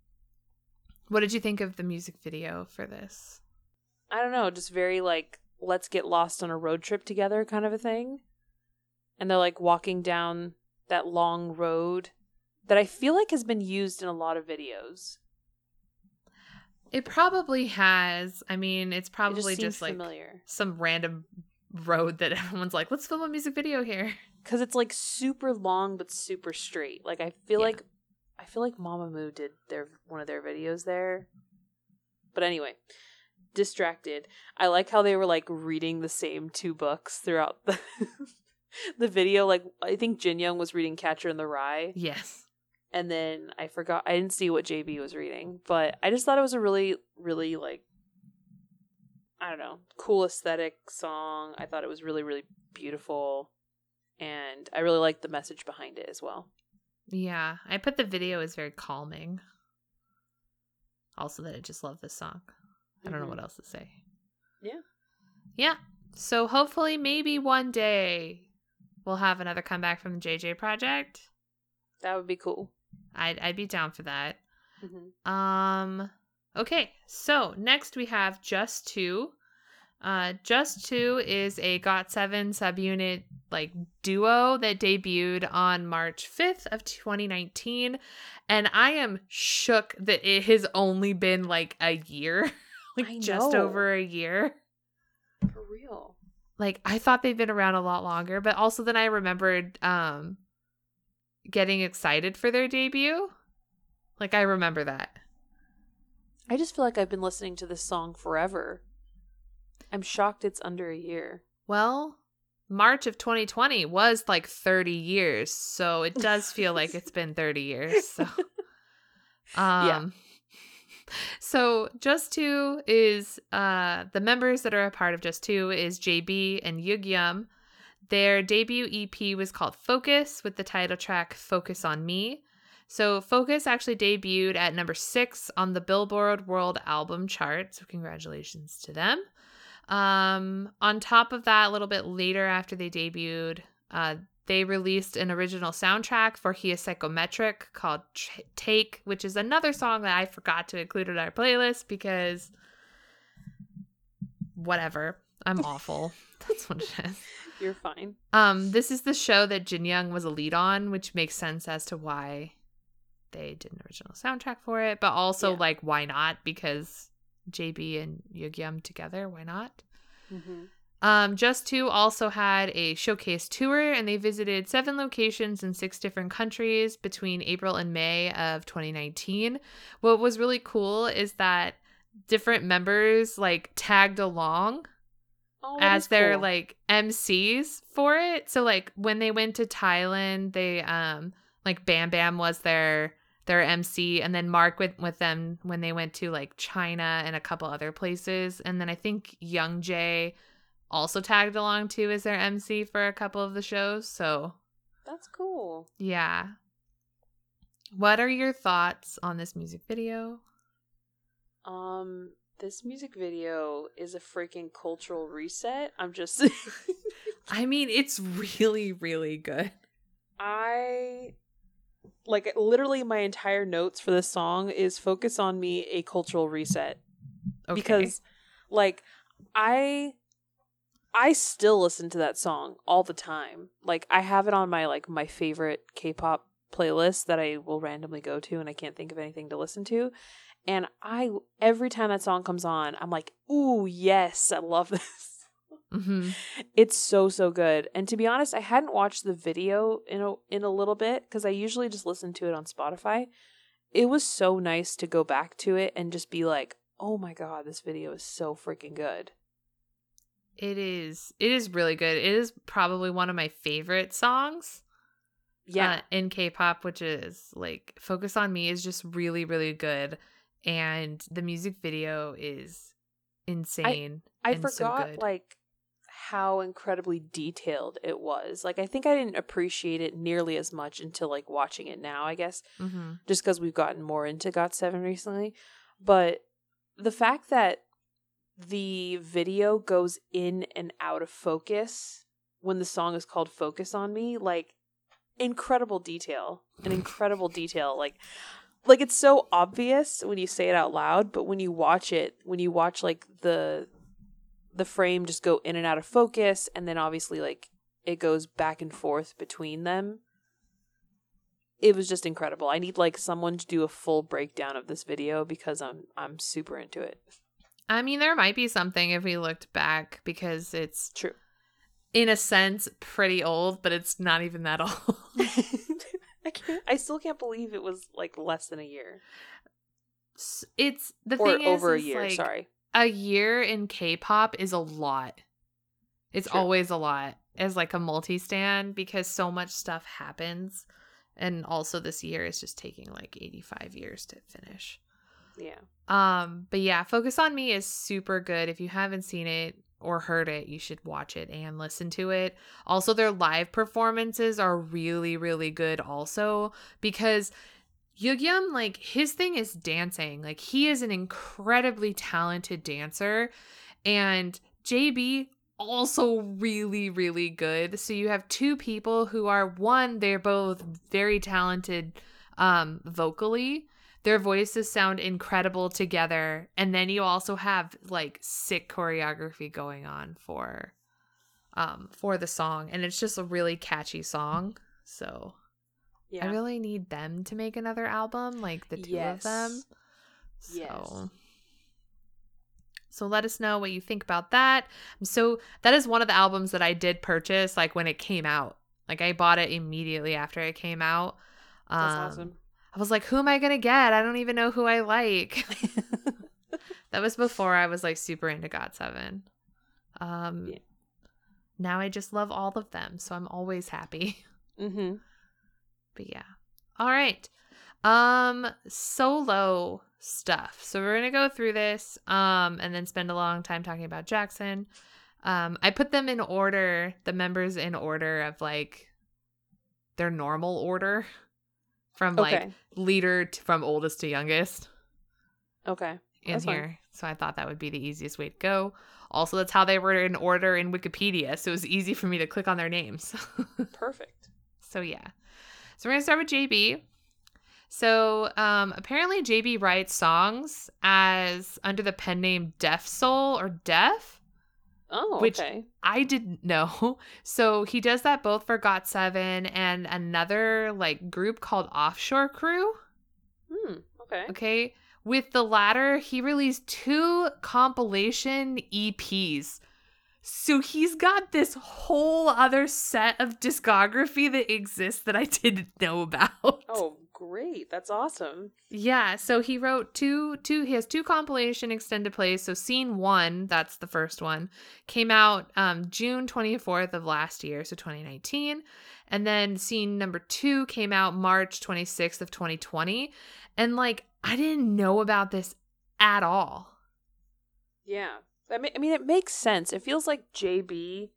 what did you think of the music video for this? I don't know, just very like let's get lost on a road trip together kind of a thing. And they're like walking down that long road that I feel like has been used in a lot of videos. It probably has. I mean, it's It probably just, just, like familiar some random road that [laughs] everyone's like, let's film a music video here. because it's like super long but super straight. Like I feel Yeah. like I feel like Mamamoo did their one of their videos there. But anyway, distracted. I like how they were like reading the same two books throughout the [laughs] the video. Like I think Jin Young was reading Catcher in the Rye, Yes. And then I forgot I didn't see what JB was reading, but I just thought it was a really really like I don't know, cool aesthetic song. I thought it was really really beautiful and I really liked the message behind it as well. Yeah. I put the video as very calming. Also that I just love this song. I don't know Mhm. what else to say. Yeah. Yeah. So hopefully, maybe one day we'll have another comeback from the JJ project. That would be cool. I'd I'd be down for that. Mm-hmm. Um. Okay. So next we have Jus2. Uh, Jus2 is a GOT7 subunit like duo that debuted on March fifth of 2019, and I am shook that it has only been like a year, [laughs] like just over a year. For real. like I thought they'd been around a lot longer, but also then I remembered um getting excited for their debut. Like I remember that. I just feel like I've been listening to this song forever. I'm shocked it's under a year. Well, March of 2020 was like 30 years, so it does [laughs] feel like it's been 30 years. So [laughs] um [laughs] So Jus2 is uh the members that are a part of Jus2 is JB and Yugyeom. Their debut EP was called Focus with the title track Focus on Me. So Focus actually debuted at number six on the Billboard World Album chart. So congratulations to them. Um, on top of that, a little bit later after they debuted, uh, they released an original soundtrack for He is Psychometric called Take, which is another song that I forgot to include in our playlist because whatever. I'm [laughs] awful. That's what it is. You're fine. Um, this is the show that Jin Young was a lead on, which makes sense as to why they did an original soundtrack for it, but also Yeah. like why not? Because JB and Yugyeom together, why not? Mm-hmm. Um, Jus2 also had a showcase tour and they visited seven locations in six different countries between April and May of 2019. What was really cool is that different members like tagged along Oh, as their cool. like MCs for it. So like when they went to Thailand, they um like Bam Bam was their their MC and then Mark went with them when they went to like China and a couple other places. And then I think Youngjae also tagged along too as their MC for a couple of the shows. So That's cool. yeah. What are your thoughts on this music video? Um, this music video is a freaking cultural reset. I'm just [laughs] I mean, it's really, really good. I like literally my entire notes for this song is focus on me a cultural reset Okay. because like I I still listen to that song all the time. Like I have it on my like my favorite K-pop playlist that I will randomly go to and I can't think of anything to listen to. And I every time that song comes on, I'm like, "Ooh, yes, I love [laughs] this." Mhm. It's so so good. And to be honest, I hadn't watched the video in a in a little bit cuz I usually just listen to it on Spotify. It was so nice to go back to it and just be like, "Oh my god, this video is so freaking good." It is. It is really good. It is probably one of my favorite songs. Yeah. uh, in K-pop, which is like "Focus on Me" is just really, really good, and the music video is insane. I and so forgot good. like how incredibly detailed it was. Like I think I didn't appreciate it nearly as much until like watching it now, I guess, hmm just cuz we've gotten more into GOT7 recently. But the fact that the video goes in and out of focus when the song is called Focus on Me, like incredible detail. An [laughs] incredible detail like like it's so obvious when you say it out loud, but when you watch it, when you watch like the the frame just go in and out of focus and then obviously like it goes back and forth between them. It was just incredible. I need like someone to do a full breakdown of this video because I'm I'm super into it. I mean, there might be something if we looked back because it's, True. in a sense, pretty old, but it's not even that old. [laughs] [laughs] I can't I still can't believe it was like less than a year. It's the or thing is, over a year, like, sorry. a year in K-pop is a lot. It's True. always a lot as like a multi-stand because so much stuff happens. And also this year is just taking like 85 years to finish. Yeah. Um, but yeah, Focus on Me is super good. If you haven't seen it or heard it, you should watch it and listen to it. Also, their live performances are really, really good also because Yugyeom, like his thing is dancing. Like he is an incredibly talented dancer. And JB also really, really good. So you have two people who are one, they're both very talented um vocally their voices sound incredible together and then you also have like sick choreography going on for um for the song and it's just a really catchy song so Yeah. i really need them to make another album like the two of them Yes. so Yes. so let us know what you think about that so that is one of the albums that i did purchase like when it came out like i bought it immediately after it came out That's Um, awesome. I was like, who am I gonna get? I don't even know who I like. [laughs] that was before I was like super into GOT7. Um Yeah. now I just love all of them, so I'm always happy. [laughs] mm-hmm. But yeah. All right. Um solo stuff. So we're going to go through this um and then spend a long time talking about Jackson. Um I put them in order, the members in order of like their normal order [laughs] from like Okay. leader to, from oldest to youngest Okay. in That's fine. here. So I thought that would be the easiest way to go. Also, that's how they were in order in Wikipedia, so it was easy for me to click on their names. [laughs] Perfect. so yeah. So we're gonna start with JB. So um, apparently JB writes songs as under the pen name Defsoul or Def. Oh, Which- okay. I didn't know. [laughs] So he does that both for GOT7 and another like group called Offshore Crew. Hmm. Okay. Okay. With the latter, he released two compilation EPs. So he's got this whole other set of discography that exists that I [laughs] didn't know about. Oh, great. That's awesome. Yeah, so he wrote two two he has two compilation extended plays. So scene 1, that's the first one, came out um June 24th of last year, so 2019. And then scene number 2 came out March 26th of 2020. And like I didn't know about this at all. Yeah. I mean, I mean, it makes sense. It feels like JB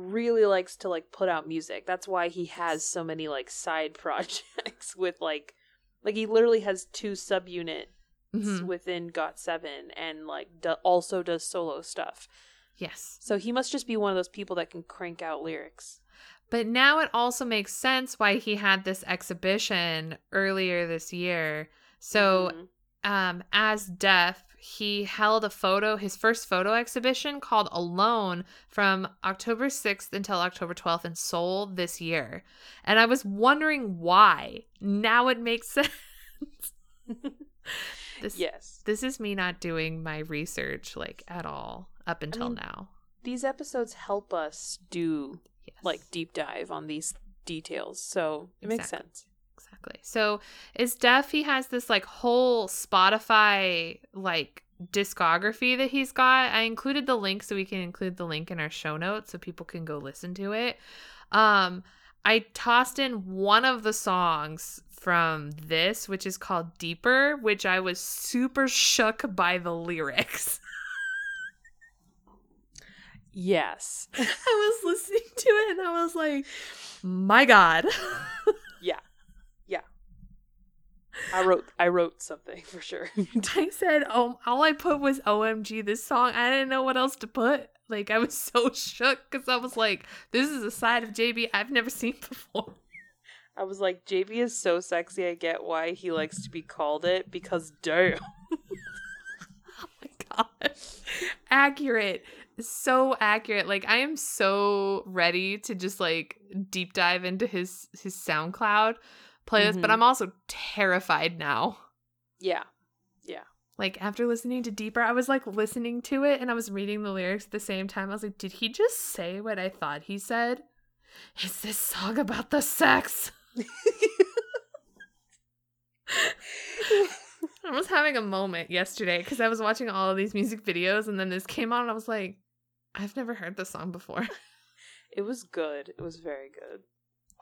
really likes to like put out music. That's why he has so many like side [laughs] projects with like, like he literally has two subunits Mhm. within GOT7, and like do- also does solo stuff. Yes. So he must just be one of those people that can crank out lyrics. But now it also makes sense why he had this exhibition earlier this year. So Mhm. um, as Def, he held a photo, his first photo exhibition called Alone from October 6th until October 12th in Seoul this year. And I was wondering why. Now it makes [laughs] sense. [laughs] this, yes, this is me not doing my research like at all up until mean, now. these episodes help us do Yes. like deep dive on these details, so it makes sense. Exactly. So is Def. he has this like whole Spotify like discography that he's got. I included the link so we can include the link in our show notes so people can go listen to it. Um I tossed in one of the songs from this which is called Deeper, which I was super shook by the lyrics. [laughs] Yes. I was listening to it and I was like, "My god." [laughs] I wrote I wrote something for sure. [laughs] I said, "Oh, all I put was OMG this song. I didn't know what else to put." Like I was [laughs] so shook cuz I was like, "This is a side of JB I've never seen [laughs] before." I was like, JB is so sexy. I get why he likes to be called it because damn. Oh my god. accurate. So accurate. Like I am so ready to just like deep dive into his his SoundCloud playlist, but Mhm. I'm also terrified now. Yeah. Yeah. Like after listening to Deeper, I was like listening to it and I was reading the lyrics at the same time. I was like, did he just say what I thought he said? Is this song about the sex? [laughs] I was having a moment yesterday because I was watching all of these music videos and then this came on and I was like, I've never heard this song before. It was good. It was very good.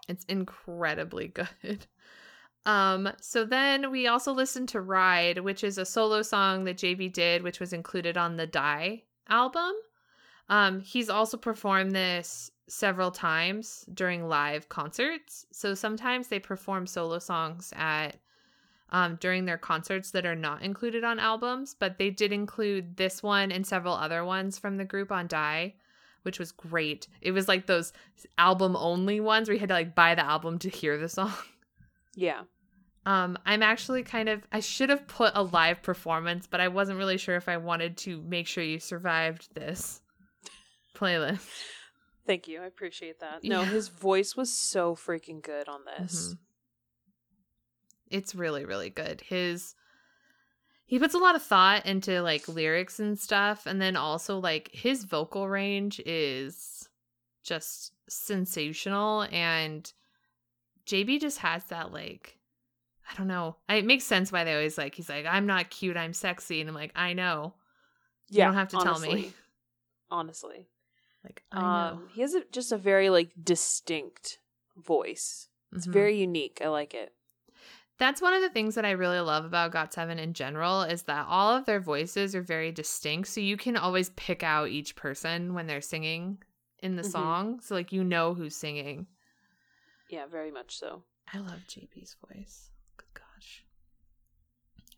It's incredibly [laughs] good. Um, so then we also listened to Ride, which is a solo song that JB did, which was included on the Dye album. Um, he's also performed this several times during live concerts. So sometimes they perform solo songs at um, during their concerts that are not included on albums, but they did include this one and several other ones from the group on Dye, which was great. It was like those album only ones where you had to like buy the album to hear the song. [laughs] Yeah. Um, I'm actually kind of I should have put a live performance, but I wasn't really sure if I wanted to make sure you survived this playlist. Thank you. I appreciate that. No, Yeah. his voice was so freaking good on this. Mhm. It's really, really good. His he puts a lot of thought into like lyrics and stuff, and then also like his vocal range is just sensational and JB just has that like I don't know. It makes sense why they always like he's like, I'm not cute, I'm sexy, and I'm like, I know. You Yeah. don't have to tell me. honestly. Honestly. Like. Um he has a, just a very like distinct voice. It's Mhm. very unique. I like it. That's one of the things that I really love about GOT7 in general is that all of their voices are very distinct. So you can always pick out each person when they're singing in the Mhm. song. So, like, you know who's singing. Yeah, very much so. I love JB's voice. Good gosh.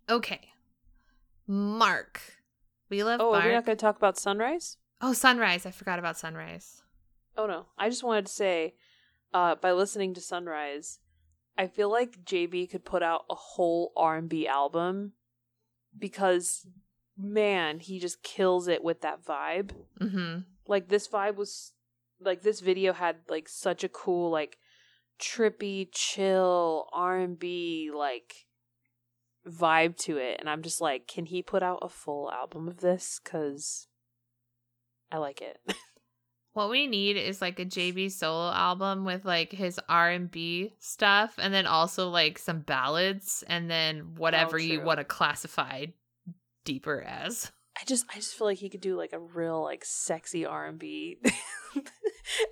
Okay. Mark. We love Oh, are we not going to talk about Sunrise? oh, Sunrise. I forgot about Sunrise. Oh no, I just wanted to say, uh, by listening to Sunrise, I feel like JB could put out a whole R and B album because, man, he just kills it with that vibe. Mm-hmm. Like this vibe was, like this video had like such a cool like trippy, chill R and B like vibe to it, and I'm just like, can he put out a full album of this? Cause I like it. [laughs] What we need is like a JB solo album with like his R and B stuff, and then also like some ballads, and then whatever oh, you true. want to classify deeper as. I just I just feel like he could do like a real like sexy R and B. [laughs]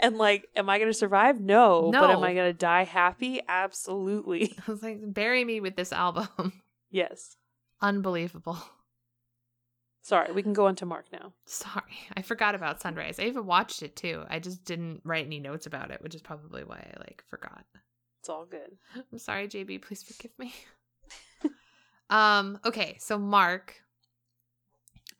And like, am I gonna survive? No. no, But am I gonna die happy? Absolutely. [laughs] I was like, bury me with this album. [laughs] Yes. Unbelievable. Sorry, we can go on to Mark now. Sorry, I forgot about Sunrise. I even watched it too. I just didn't write any notes about it, which is probably why I like forgot. It's all good. [laughs] I'm sorry, JB. Please forgive me. [laughs] um. Okay. So Mark.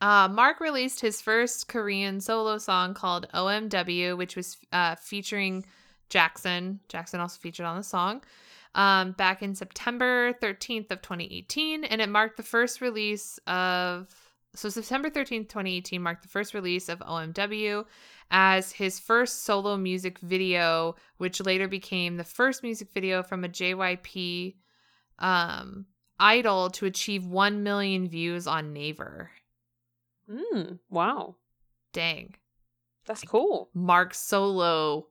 Uh, Mark released his first Korean solo song called OMW, which was uh, featuring Jackson. Jackson also featured on the song. Um, back in September 13th of 2018, and it marked the first release of so September 13, 2018 marked the first release of OMW as his first solo music video, which later became the first music video from a JYP um, idol to achieve 1 million views on Naver. Mm, wow. Dang. That's cool. Mark Solo,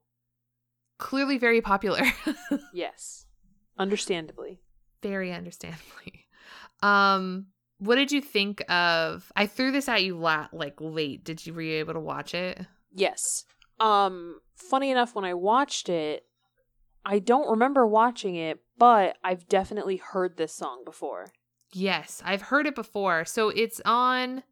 clearly very popular. [laughs] Yes. Understandably. very understandably. Um, what did you think of? I threw this at you la- like late. Did you were you able to watch it? Yes. Um, funny enough, when I watched it, I don't remember watching it, but I've definitely heard this song before. Yes, I've heard it before. So it's on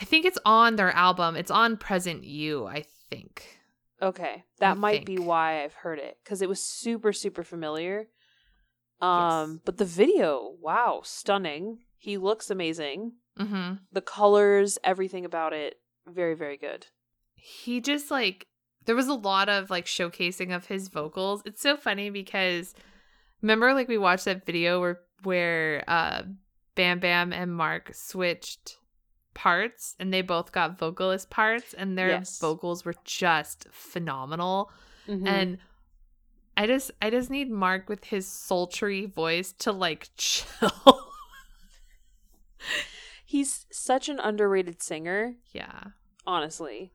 I think it's on their album. It's on Present You, I think. Okay, that I might be why I've heard it because it was super super familiar. Um, but the video, wow, stunning. He looks amazing. Mhm. The colors, everything about it, very very good. He just like there was a lot of like showcasing of his vocals. It's so funny because remember like we watched that video where where uh Bam Bam and Mark switched parts and they both got vocalist parts and their Yes. vocals were just phenomenal. Mhm. and i just i just need mark with his sultry voice to like [laughs] chill. He's such an underrated singer. yeah. Honestly,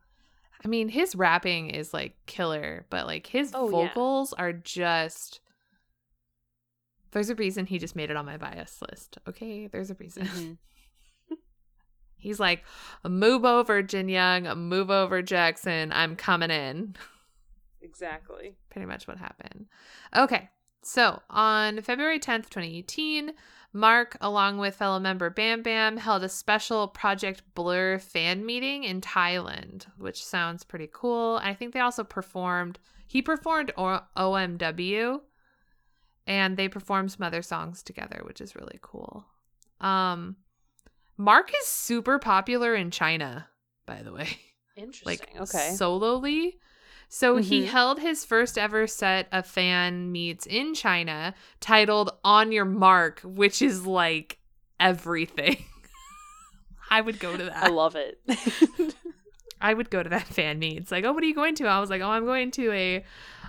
i mean his rapping is like killer but like his Oh, yeah. vocals are just there's a reason he just made it on my bias list okay? There's a reason. Mhm. [laughs] he's like move over jin young. Move over jackson. I'm coming in exactly. pretty much what happened. Okay, so on February 10th, 2018, Mark, along with fellow member Bam Bam, held a special Project Blur fan meeting in Thailand, which sounds pretty cool. I think they also performed, he performed o- OMW, and they performed some other songs together, which is really cool. Um, Mark is super popular in China, by the way [laughs] Interesting. like okay. solely. So he Mhm. held his first ever set of fan meets in China titled On Your Mark, which is like everything. [laughs] I would go to that. I love it. [laughs] I would go to that fan meet. It's like, oh, what are you going to? I was like, oh, I'm going to a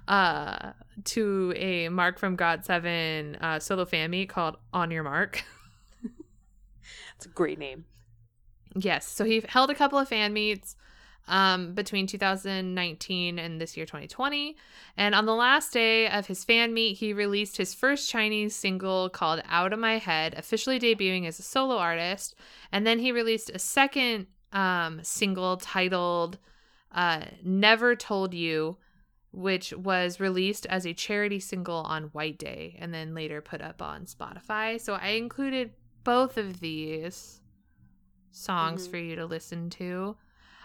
uh to a Mark from GOT7 uh solo fan meet called On Your Mark. [laughs] it's a great name. Yes. So he held a couple of fan meets um, between 2019 and this year, 2020. And on the last day of his fan meet, he released his first Chinese single called Out of My Head, officially debuting as a solo artist. And then he released a second um, single titled uh, Never Told You, which was released as a charity single on White Day and then later put up on Spotify. So I included both of these songs Mhm. for you to listen to.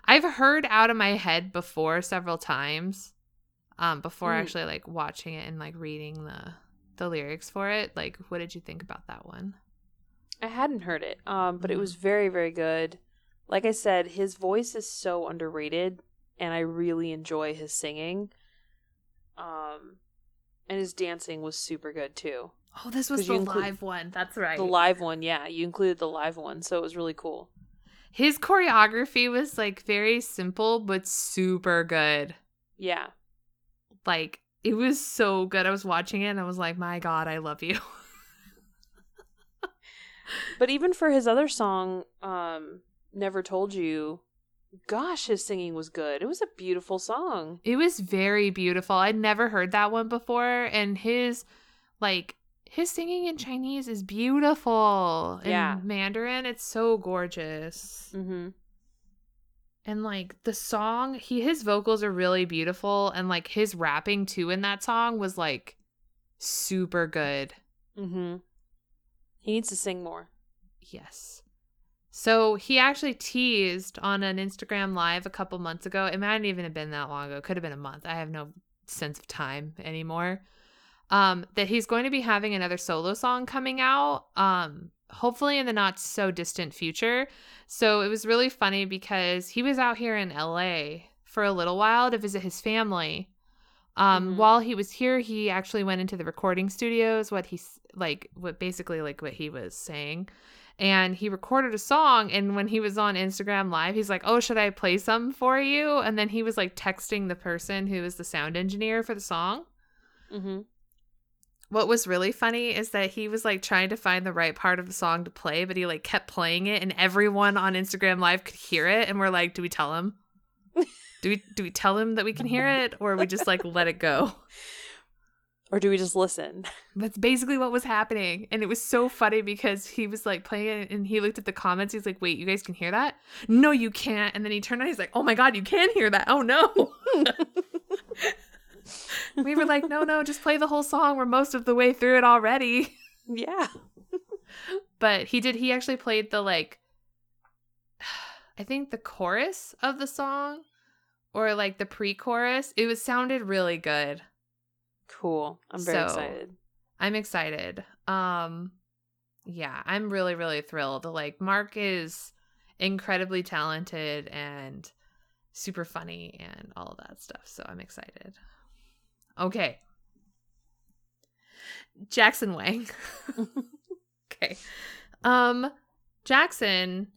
I've heard Out of My Head before several times. Um before Mm. actually like watching it and like reading the the lyrics for it. Like what did you think about that one? I hadn't heard it, um, but it Mhm. was very, very good. Like I said, his voice is so underrated, and I really enjoy his singing. Um, and his dancing was super good too. Oh, this was the live one. That's right. The live one, yeah, you included the live one, so it was really cool. His choreography was like very simple but super good. Yeah, Like it was so good. I was watching it and I was like, "My god, I love you." [laughs] but even for his other song, um, "Never Told You," gosh, his singing was good. It was a beautiful song. It was very beautiful. I'd never heard that one before and his like his singing in Chinese is beautiful. In Yeah. Mandarin, it's so gorgeous. Mm-hmm. And like the song, he his vocals are really beautiful and like his rapping too in that song was like super good. Mm-hmm. He needs to sing more. Yes. So he actually teased on an Instagram live a couple months ago. It might not even have been that long ago. It Could have been a month. I have no sense of time anymore. Um, that he's going to be having another solo song coming out. Um, hopefully in the not so distant future. So it was really funny because he was out here in LA for a little while to visit his family. Um, Mhm. while he was here, he actually went into the recording studios. What he's like, what basically like what he was saying, and he recorded a song. And when he was on Instagram Live, he's like, "Oh, should I play some for you?" And then he was like texting the person who was the sound engineer for the song. Mm-hmm. What was really funny is that he was like trying to find the right part of the song to play, but he like kept playing it, and everyone on Instagram Live could hear it. And we're like, "Do we tell him? [laughs] Do we do we tell him that we can hear it, or we just like let it go?" [laughs] Or do we just listen? That's basically what was happening. And it was so funny because he was like playing it and he looked at the comments. He's like, wait, you guys can hear that? No, you can't. And then he turned on, he's like, oh my God, you can hear that. Oh no. [laughs] [laughs] we were like, no, no, just play the whole song. We're most of the way through it already. yeah. [laughs] But he did, he actually played the like, [sighs] I think the chorus of the song or like the pre chorus. It was sounded really good. Cool. I'm very So- excited. I'm excited. Um yeah, I'm really really thrilled. Like Mark is incredibly talented and super funny and all of that stuff. So I'm excited. Okay. Jackson Wang. [laughs] okay. Um Jackson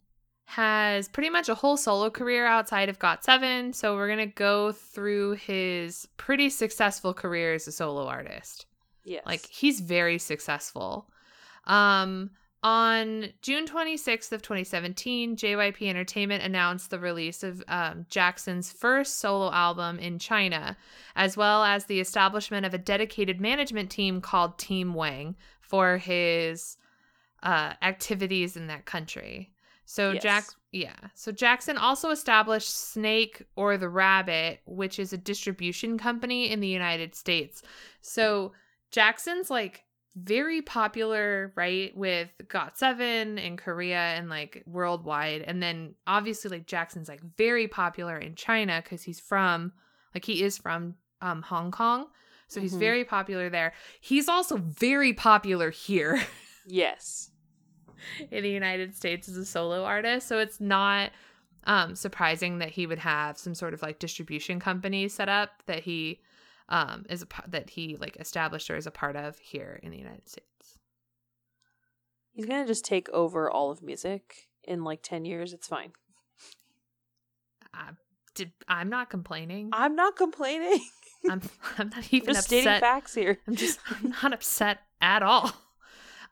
has pretty much a whole solo career outside of GOT7, so we're going to go through his pretty successful career as a solo artist. Yes. Like he's very successful. Um on June 26th of 2017, JYP Entertainment announced the release of um, Jackson's first solo album in China, as well as the establishment of a dedicated management team called Team Wang for his uh, activities in that country. So Yes. Jack, yeah. So Jackson also established Snake or the Rabbit, which is a distribution company in the United States. So Jackson's like very popular, right, with GOT7 in Korea and like worldwide. And then obviously like Jackson's like very popular in China because he's from like he is from um Hong Kong. So he's Mhm. very popular there. He's also very popular here [laughs] yes. in the United States as a solo artist. So it's not um surprising that he would have some sort of like distribution company set up that he um is a that he like established or is a part of here in the United States. He's gonna just take over all of music in like ten years. It's fine. I did I'm not complaining. I'm not complaining. [laughs] I'm I'm not [laughs] even just stating facts here. I'm just [laughs] I'm not upset at all.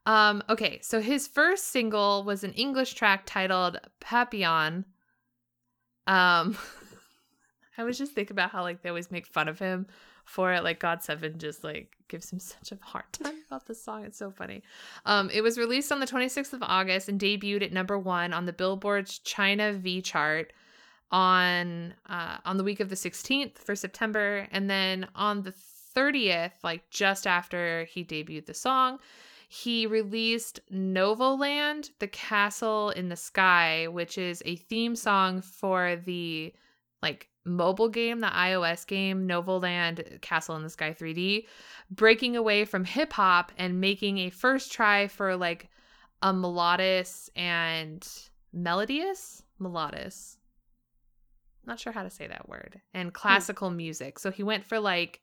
Um okay, so his first single was an English track titled Papillon. Um I was just thinking about how like they always make fun of him for it. Like GOT7 just like gives him [laughs] such a hard time about the song. It's so funny. Um it was released on the 26th of August and debuted at number one on the Billboard's China V chart on uh on the week of the 16th for September and then on the 30th like just after he debuted the song he released Novoland the Castle in the Sky which is a theme song for the like mobile game the iOS game Novoland Castle in the Sky 3D breaking away from hip hop and making a first try for like a melodious and melodious melodious not sure how to say that word and hmm. classical music so he went for like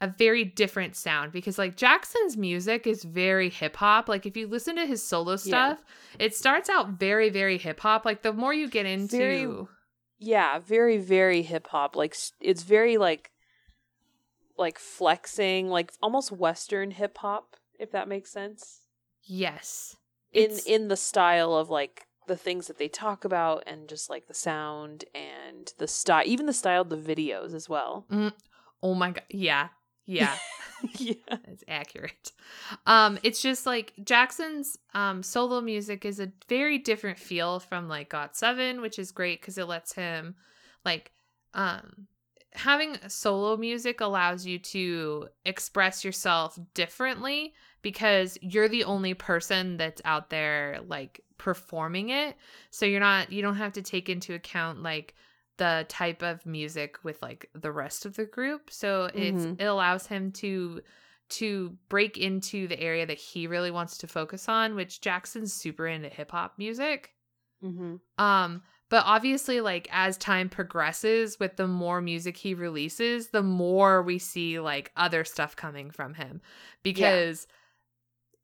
a very different sound because like Jackson's music is very hip hop. Like if you listen to his solo stuff, yeah. it starts out very very hip hop. Like the more you get into very, yeah, very very hip hop. Like it's very like like flexing, like almost western hip hop if that makes sense. Yes. In in the style of like the things that they talk about and just like the sound and the style even the style of the videos as well. Mm. Oh my god. Yeah. Yeah. [laughs] [laughs] yeah. It's accurate. Um it's just like Jackson's um solo music is a very different feel from like GOT7, which is great cuz it lets him like um having solo music allows you to express yourself differently because you're the only person that's out there like performing it. So you're not you don't have to take into account like the type of music with like the rest of the group. So it's mm-hmm. it allows him to to break into the area that he really wants to focus on, which Jackson's super into hip hop music. Mm-hmm. Um, but obviously, like as time progresses, with the more music he releases, the more we see like other stuff coming from him because,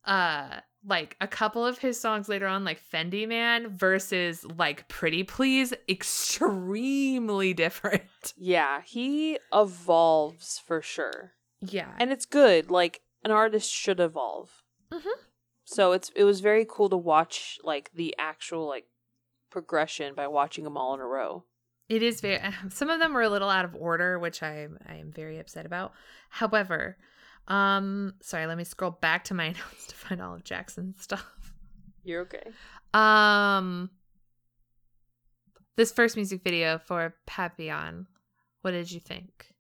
yeah. uh, like a couple of his songs later on, like Fendi Man versus like Pretty Please, extremely different. [laughs] Yeah, he evolves for sure. Yeah. And it's good. Like an artist should evolve. Mm-hmm. So it's it was very cool to watch like the actual like progression by watching them all in a row. It is very [laughs] some of them were a little out of order, which I I am very upset about. However, um, sorry, let me scroll back to my [laughs] notes to find all of Jackson's stuff. You're okay. Um, this first music video for Papillon, what did you think?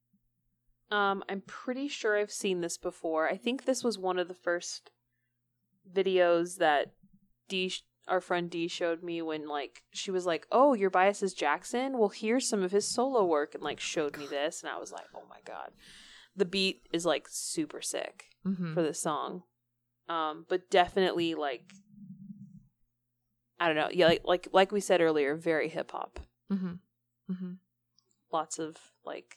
Um, I'm pretty sure I've seen this before. I think this was one of the first videos that D, our friend D, showed me when like she was like, "Oh, your bias is Jackson. Well, here's some of his solo work," and like showed me this, and I was like, "Oh my god." The beat is like super sick mm-hmm. for this song. Um, but definitely like I don't know, yeah, like like like we said earlier, very hip hop. Mm-hmm. Mm-hmm. Lots of like,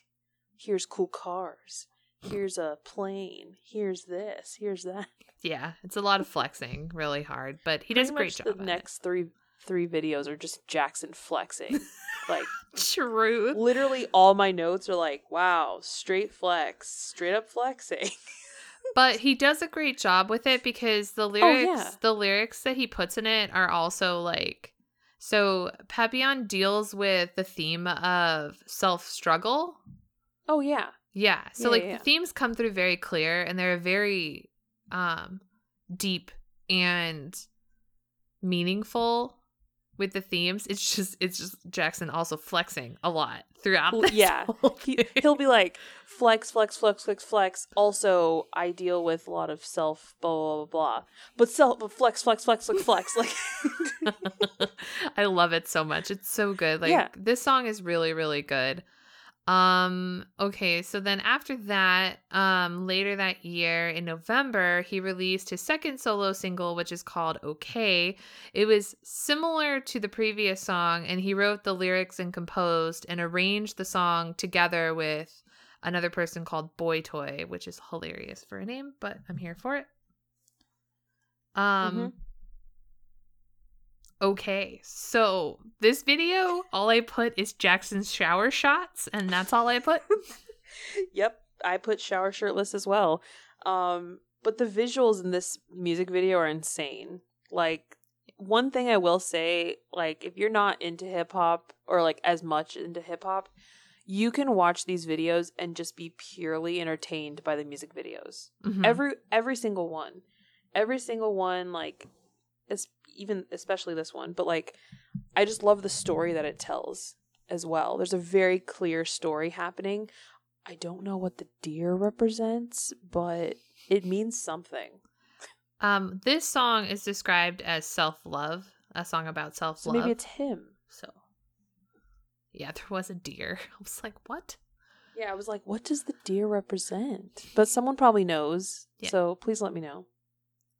here's cool cars, here's a plane, here's this, here's that. Yeah, it's a lot of flexing, really hard, but he Pretty does a great job. The next it. three three videos are just Jackson flexing. [laughs] Like truth. Literally all my notes are like, wow, straight flex, straight up flexing. [laughs] but he does a great job with it because the lyrics oh, yeah. the lyrics that he puts in it are also like so Papillon deals with the theme of self-struggle. Oh yeah. Yeah. So yeah, like yeah, the themes come through very clear and they're very um deep and meaningful with the themes. It's just it's just Jackson also flexing a lot throughout. yeah, [laughs] he, will be like flex, flex, flex, flex, flex. Also, I deal with a lot of self blah blah blah, blah. but self but flex, flex, flex, flex, flex. Like, [laughs] I love it so much. It's so good. Like yeah. this song is really really good. Um, okay, so then after that, um, later that year in November, he released his second solo single, which is called Okay. It was similar to the previous song, and he wrote the lyrics and composed and arranged the song together with another person called Boy Toy, which is hilarious for a name, but I'm here for it. Um, mm-hmm. Okay, so this video, all I put is Jackson's shower shots, and that's all I put. [laughs] yep, I put shower shirtless as well. Um, but the visuals in this music video are insane. Like, one thing I will say, like, if you're not into hip hop or like as much into hip hop, you can watch these videos and just be purely entertained by the music videos. Mm-hmm. Every every single one. Every single one like is even especially this one, but like I just love the story that it tells as well. There's a very clear story happening. I don't know what the deer represents, but it means something. Um, this song is described as self-love, a song about self-love. So maybe it's him. So, yeah, there was a deer. [laughs] I was like, what? Yeah, I was like, what does the deer represent? But someone probably knows. Yeah. So please let me know.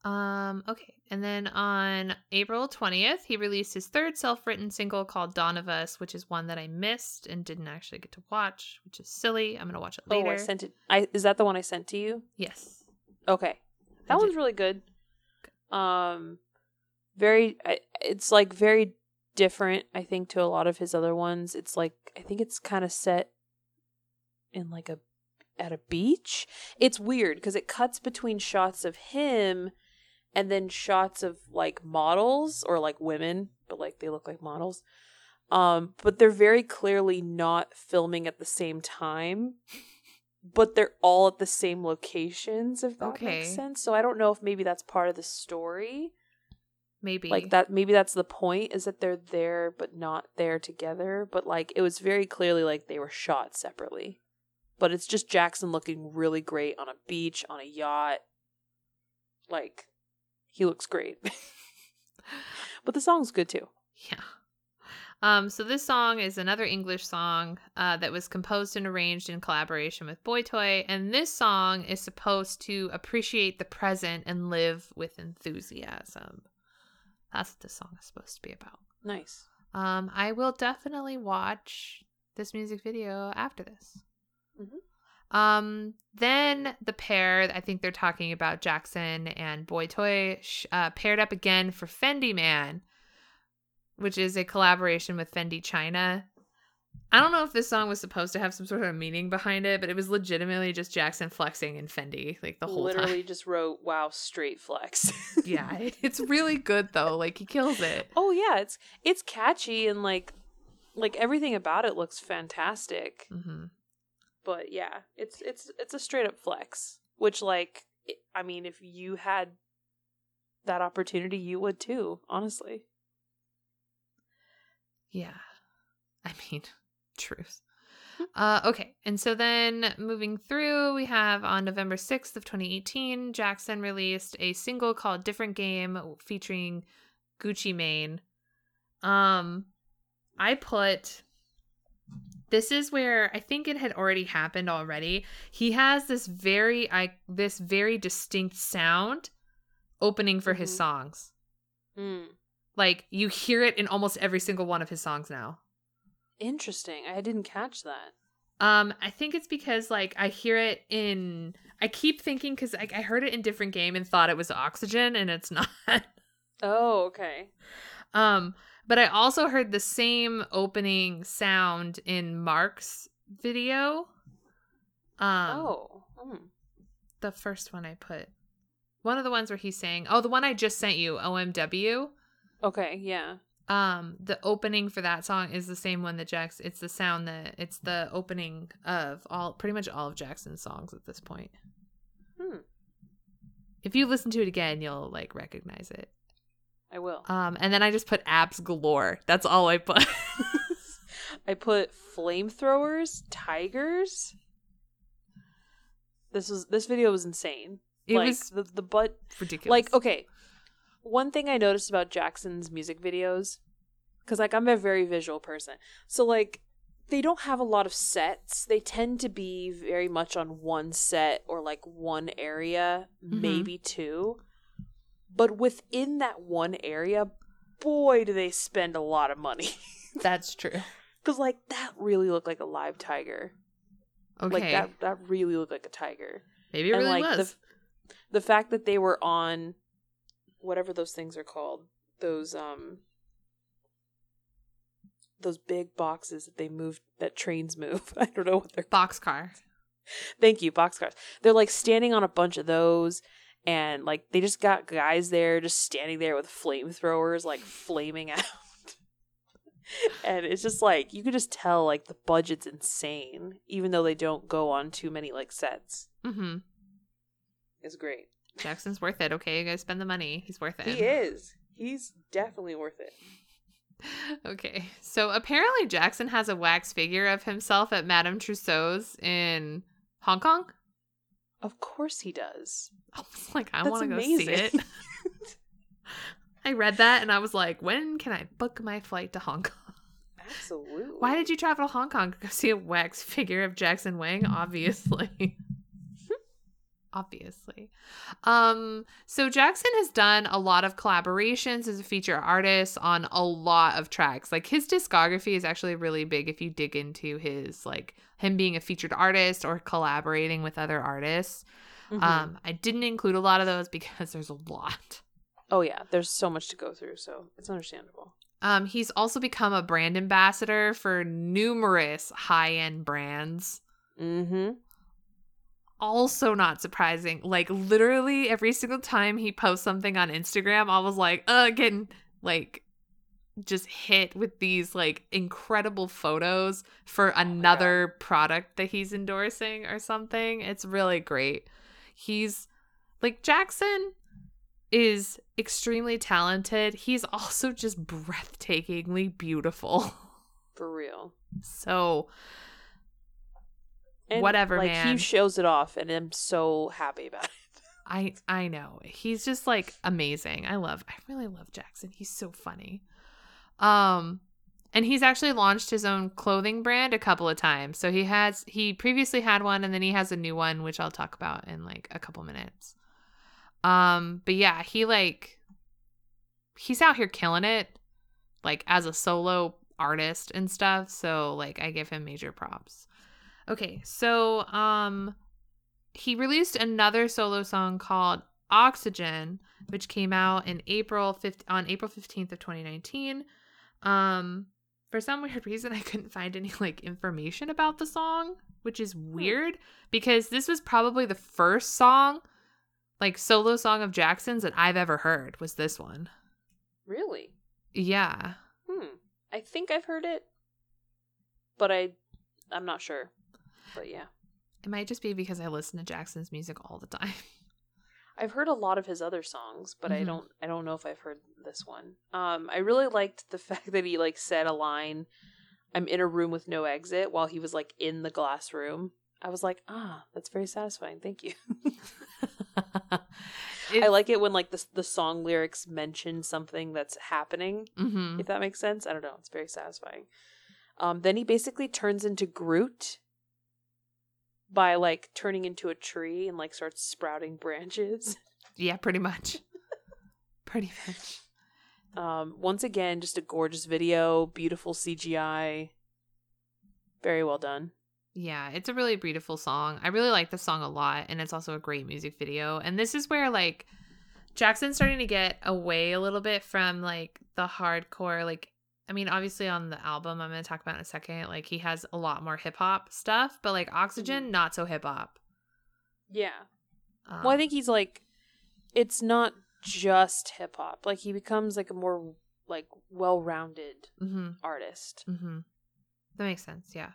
Um, okay. And then on April 20th, he released his third self written single called Dawn of Us, which is one that I missed and didn't actually get to watch, which is silly. I'm going to watch it later. Oh, I sent it. I is that the one I sent to you? yes. Okay, that I one's did- really good. Um, very. It's like very different. I think to a lot of his other ones. It's like I think it's kind of set in like a at a beach. It's weird because it cuts between shots of him and then shots of like models or like women, but like they look like models. Um, but they're very clearly not filming at the same time. But they're all at the same locations, if that Okay. makes sense. So I don't know if maybe that's part of the story. Maybe. Like that maybe that's the point, is that they're there but not there together. But like it was very clearly like they were shot separately. But it's just Jackson looking really great on a beach, on a yacht. Like he looks great. [laughs] but the song's good too. Yeah. Um, so this song is another English song uh, that was composed and arranged in collaboration with Boy Toy, and this song is supposed to appreciate the present and live with enthusiasm. That's what this song is supposed to be about. Nice. Um, I will definitely watch this music video after this. Mhm. Um, then the pair, I think they're talking about Jackson and Boy Toy, uh, paired up again for Fendi Man, which is a collaboration with Fendi China. I don't know if this song was supposed to have some sort of meaning behind it, but it was legitimately just Jackson flexing and Fendi like the whole Literally time. Literally just wrote wow straight flex. [laughs] Yeah, it's really good though. Like he kills it. [laughs] Oh yeah, it's it's catchy and like like everything about it looks fantastic. hmm But yeah, it's it's it's a straight up flex, which like I mean if you had that opportunity you would too, honestly. Yeah. [laughs] I mean, [laughs] truth. Uh, okay, and so then moving through, we have on November 6th of 2018, Jackson released a single called Different Game featuring Gucci Mane. Um, I put this is where I think it had already happened already. He has this very I this very distinct sound opening for his Mhm. songs. Mm. Like you hear it in almost every single one of his songs now. Interesting. I didn't catch that. Um, I think it's because like I hear it in. I keep thinking because I, I heard it in different game and thought it was oxygen, and it's [laughs] not. Oh, okay. um, but I also heard the same opening sound in Mark's video. Um, oh. Mm. the first one I put, one of the ones where he's saying, "Oh, the one I just sent you, OMW." Okay, yeah. um the opening for that song is the same one that Jackson it's the sound that it's the opening of all pretty much all of Jackson's songs at this point. Hmm. If you listen to it again, you'll like recognize it. I will. Um and then I just put abs galore. That's all I put. [laughs] I put flamethrowers, tigers. This was this video was insane. it like was the the butt ridiculous. like okay. One thing I noticed about Jackson's music videos cuz like I'm a very visual person. So like they don't have a lot of sets. They tend to be very much on one set or like one area, Mhm. maybe two. But within that one area, boy do they spend a lot of money. [laughs] that's true. Cuz like that really looked like a live tiger. Okay. Like that that really looked like a tiger. Maybe it really like was. the the fact that they were on whatever those things are called, those um those big boxes that they move that trains move. [laughs] I don't know what they're called. Boxcar. Thank you, boxcars. They're like standing on a bunch of those and like they just got guys there just standing there with flamethrowers like flaming [laughs] out. and it's just like you could just tell like the budget's insane even though they don't go on too many like sets. Mm-hmm. It's great. Jackson's worth it. Okay, you guys spend the money. He's worth it. He is. He's definitely worth it. [laughs] Okay, so apparently Jackson has a wax figure of himself at Madame Tussauds in Hong Kong. Of course he does. I was like, I want to go see it. [laughs] I read that and I was like, when can I book my flight to Hong Kong? Absolutely. Why did you travel to Hong Kong to go see a wax figure of Jackson Wang? Obviously. [laughs] obviously. Um, so Jackson has done a lot of collaborations as a feature artist on a lot of tracks. Like his discography is actually really big if you dig into his like him being a featured artist or collaborating with other artists. Mhm. Um, I didn't include a lot of those [laughs] because there's a lot. oh yeah, there's so much to go through, so it's understandable. Um, he's also become a brand ambassador for numerous high-end brands. Mm-hmm. Also not surprising. Like literally every single time he posts something on Instagram, I was like, uh, getting like just hit with these like incredible photos for another product that he's endorsing or something. It's really great. He's like Jackson is extremely talented. He's also just breathtakingly beautiful. [laughs] For real. so And, Whatever, like, man. He shows it off, and I'm so happy about it. [laughs] I I know. He's just like amazing. I love I really love Jackson. He's so funny. Um and he's actually launched his own clothing brand a couple of times. So he has he previously had one and then he has a new one which I'll talk about in like a couple minutes. Um but yeah, he like he's out here killing it like as a solo artist and stuff. So like I give him major props. Okay, so um he released another solo song called Oxygen, which came out in April 5th on April 15th of 2019. Um for some [laughs] weird reason I couldn't find any like information about the song, which is weird because this was probably the first song like solo song of Jackson's that I've ever heard was this one. Really? Yeah. Hmm. I think I've heard it, but I, I'm not sure. But yeah, It might just be because I listen to Jackson's music all the time. [laughs] I've heard a lot of his other songs, but I Mhm. don't, I don't know if I've heard this one. Um, I really liked the [laughs] fact that he like said a line, "I'm in a room with no exit," while he was like in the glass room. I was like, ah, that's very satisfying. Thank you. [laughs] I like it when like the the song lyrics mention something that's happening. Mhm. if that makes sense. I don't know. It's very satisfying. Um, then he basically turns into Groot by like turning into a tree and like starts sprouting branches. [laughs] Yeah, pretty much. pretty much. Um, once again, just a gorgeous video, beautiful CGI, very well done. Yeah, it's a really beautiful song. I really like the song a lot, and it's also a great music video. And this is where like Jackson's starting to get away a little bit from like the hardcore. Like, I mean, obviously on the album I'm going to talk about in a second, like he has a lot more hip hop stuff, but like Oxygen, not so hip hop. Yeah. Um, Well, I think he's like, it's not just hip hop. Like he becomes like a more like well-rounded hmm artist. hmm That makes sense. Yeah.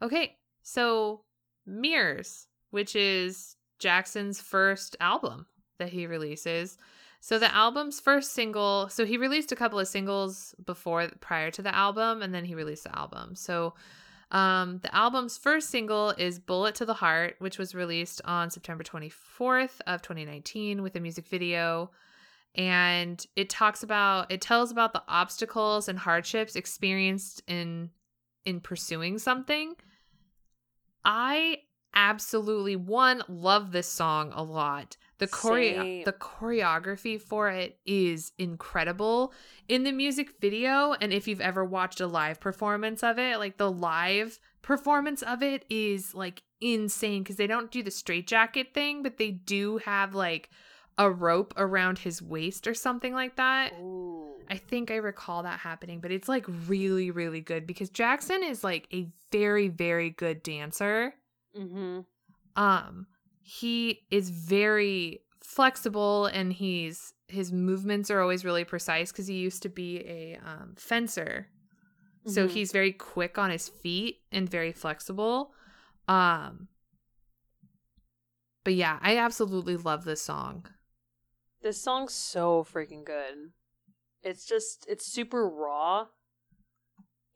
Okay, so Mirrors, which is Jackson's first album that he releases. So the album's first single, so he released a couple of singles before prior to the album and then he released the album. So um the album's first single is Bullet to the Heart, which was released on September 24th of 2019 with a music video and it talks about it tells about the obstacles and hardships experienced in in pursuing something. I absolutely one love this song a lot. The choreo- Same. the choreography for it is incredible in the music video and if you've ever watched a live performance of it, like the live performance of it is like insane cuz they don't do the straitjacket thing, but they do have like a rope around his waist or something like that. Ooh. I think I recall that happening, but it's like really, really good because Jackson is like a very, very good dancer. Mm-hmm. Um, he is very flexible and he's his movements are always really precise because he used to be a um, fencer. So Mhm. he's very quick on his feet and very flexible. Um, but yeah, I absolutely love this song. This song's so freaking good. It's just it's super raw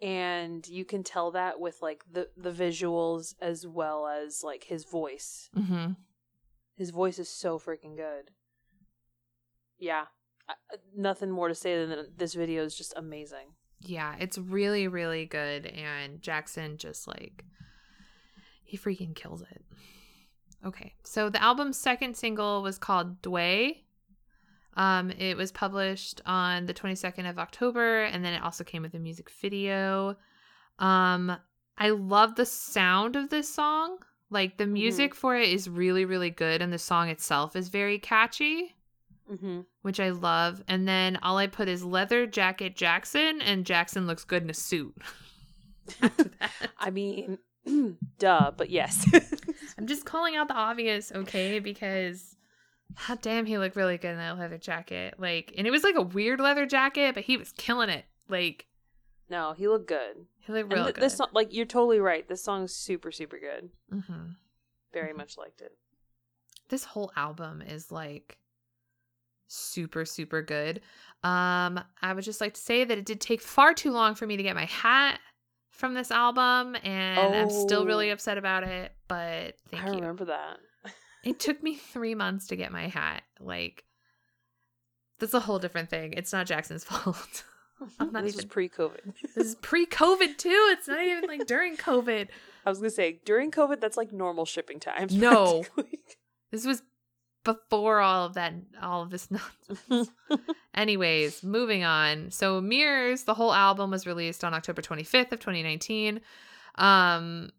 and you can tell that with like the the visuals as well as like his voice. Mm-hmm. His voice is so freaking good. Yeah. I- Nothing more to say than that this video is just amazing. Yeah, it's really, really good. And Jackson just like, he freaking kills it. Okay, so the album's second single was called Dway. Um, it was published on the 22nd of October, and then it also came with a music video. Um, I love the sound of this song. Like the music for it is really, really good, and the song itself is very catchy, Mm-hmm. which I love. And then all I put is leather jacket Jackson, and Jackson looks good in a suit. [laughs] [laughs] I mean, [clears throat] duh, but yes. [laughs] I'm just calling out the obvious, okay? Because god damn, he looked really good in that leather jacket. Like, and it was like a weird leather jacket, but he was killing it. Like, no, he looked good. he looked And real th- good. this song, like, you're totally right. This song is super, super good. hmm Very much liked it. This whole album is like super, super good. Um, I would just like to say that it did take far too long for me to get my hat from this album, and I'm still really Oh. upset about it. But thank I you. remember that. It took me three months to get my hat. Like, that's a whole different thing. It's not Jackson's [laughs] fault. [laughs] I'm not this even- pre-COVID. [laughs] this is pre-COVID too. It's not even like during COVID. I was gonna say during COVID, that's like normal shipping times. No. This was before all of that, all of this nonsense. Anyways, moving on. So Mirrors, the whole album was released on October 25th of 2019. Um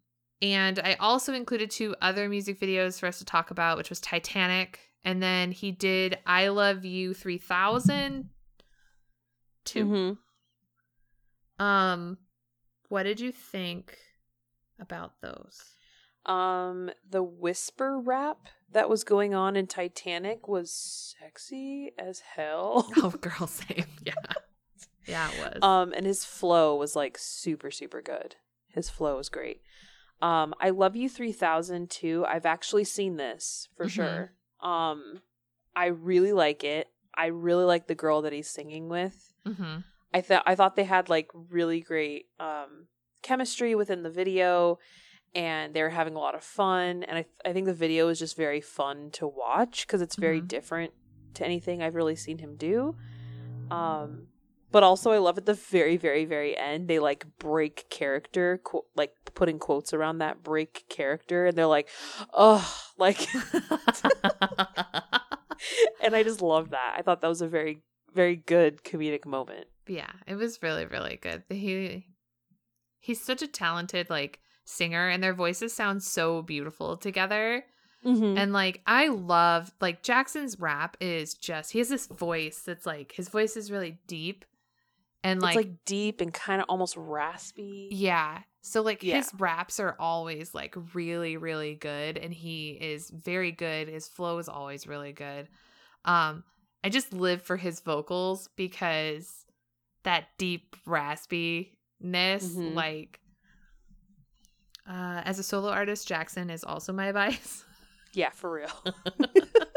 and I also included two other music videos for us to talk about, which was Titanic and then he did I Love You 3000 2. Mhm. Um what did you think about those? Um, the whisper rap that was going on in Titanic was sexy as hell. [laughs] Oh, girl, [laughs] same. Yeah. [laughs] Yeah, it was. Um, and his flow was like super, super good. His flow was great. Um, I love you three thousand too. I've actually seen this for Mhm. sure. Um, I really like it. I really like the girl that he's singing with. hmm I thought I thought they had like really great um chemistry within the video and they were having a lot of fun and I I think the video is just very fun to watch cuz it's very Mhm. different to anything I've really seen him do. Um but also I love at the very very very end they like break character qu- like putting quotes around that break character and they're like oh like [laughs] [laughs] and I just love that. I thought that was a very very good comedic moment. yeah, it was really, really good. He he's such a talented like singer and their voices sound so beautiful together. Mm-hmm. And like I love like Jackson's rap is just he has this voice that's like his voice is really deep and it's like, like deep and kind of almost raspy. yeah. So like Yeah. his raps are always like really really good and he is very good. His flow is always really good. Um I just live for his vocals because that deep raspiness Mhm. like uh as a solo artist Jackson is also my [laughs] advice. Yeah, for real. [laughs]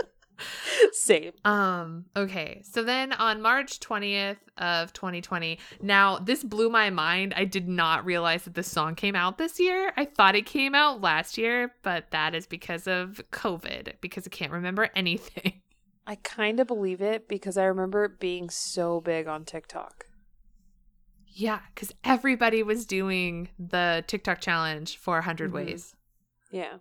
[laughs] Same. Um, okay. So then on March 20th of 2020, now this blew my mind. I did not realize that this song came out this year. I thought it came out last year, but that is because of COVID, because I can't remember [laughs] anything. I kind of believe it because I remember it being so big on TikTok. Yeah, because everybody was doing the TikTok challenge for 100 Mhm. ways. Yeah.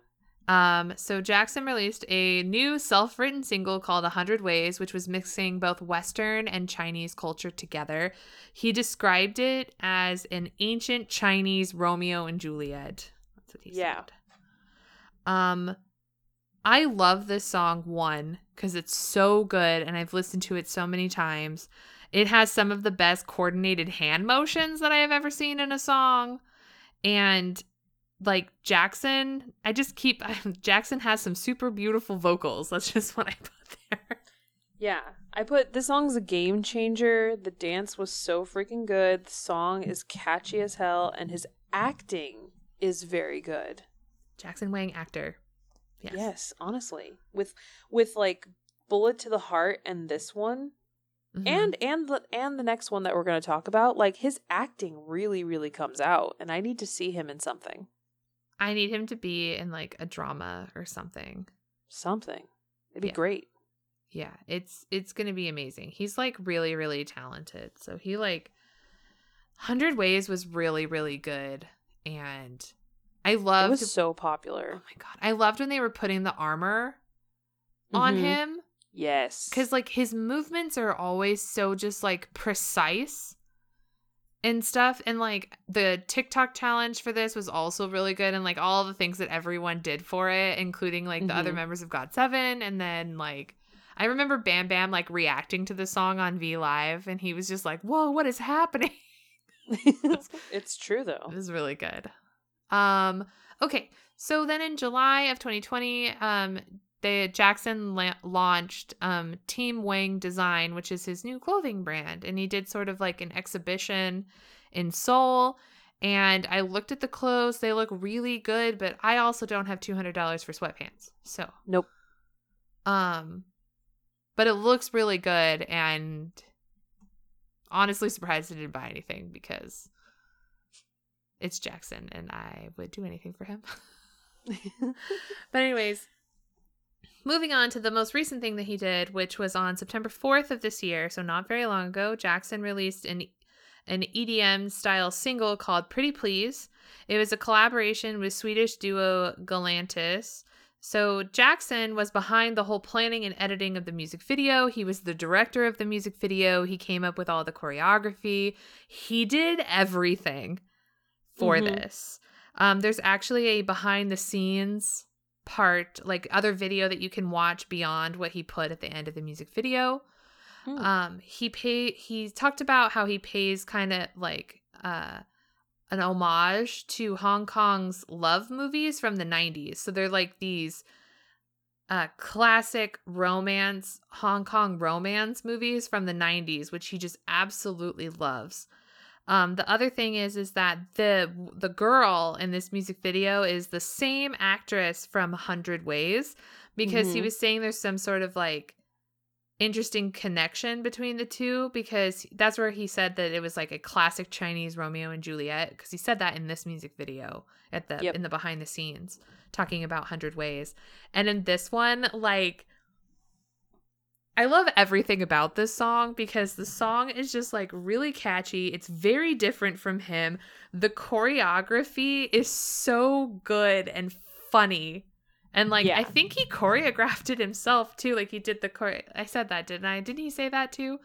Um, so Jackson released a new self-written single called "A Hundred Ways," which was mixing both Western and Chinese culture together. He described it as an ancient Chinese Romeo and Juliet. That's what he Yeah. said. Um, I love this song one because it's so good, and I've listened to it so many times. It has some of the best coordinated hand motions that I have ever seen in a song, and like Jackson, I just keep [laughs] Jackson has some super beautiful vocals. That's just what I put there. Yeah. I put this song's a game changer. The dance was so freaking good. The song is catchy as hell and his acting is very good. Jackson Wang actor. Yes. Yes, honestly. With with like Bullet to the Heart and this one Mhm. and and the and the next one that we're going to talk about, like his acting really really comes out and I need to see him in something. I need him to be in like a drama or something. Something. It'd be Yeah. great. Yeah, it's it's going to be amazing. He's like really really talented. So he like 100 Ways was really really good and I loved It was so popular. Oh my god. I loved when they were putting the armor on Mhm. him Yes. cuz like his movements are always so just like precise and stuff and like the TikTok challenge for this was also really good and like all the things that everyone did for it including like the other Mhm. members of GOT7 and then like I remember Bam Bam like reacting to the song on V Live and he was just like, "Whoa, what is happening?" [laughs] [laughs] it's true though. It was really good. Um, okay, so then in July of 2020, um, the Jackson la- launched um, Team Wang Design, which is his new clothing brand, and he did sort of like an exhibition in Seoul. And I looked at the clothes; they look really good, but I also don't have two hundred dollars for sweatpants, so Nope. um, but it looks really good, and honestly surprised I didn't buy anything because it's Jackson and I would do anything for him. [laughs] [laughs] but anyways, moving on to the most recent thing that he did, which was on September 4th of this year, so not very long ago, Jackson released an an EDM style single called Pretty Please. It was a collaboration with Swedish duo Galantis. So Jackson was behind the whole planning and editing of the music video. He was the director of the music video. He came up with all the choreography. He did everything for Mhm. this. Um, there's actually a behind the scenes part, like other video that you can watch beyond what he put at the end of the music video. Hmm. Um, he pay he talked about how he pays kind of like uh an homage to Hong Kong's love movies from the 90s. So they're like these uh classic romance Hong Kong romance movies from the 90s which he just absolutely loves. Um the other thing is is that the the girl in this music video is the same actress from 100 Ways because he Mhm. was saying there's some sort of like interesting connection between the two because that's where he said that it was like a classic Chinese Romeo and Juliet because he said that in this music video at the Yep. in the behind the scenes talking about 100 ways. And in this one like I love everything about this song because the song is just like really catchy. It's very different from him. The choreography is so good and funny. And like I think he choreographed it himself too. Like he did the chore I said that, didn't I? Didn't he say that too?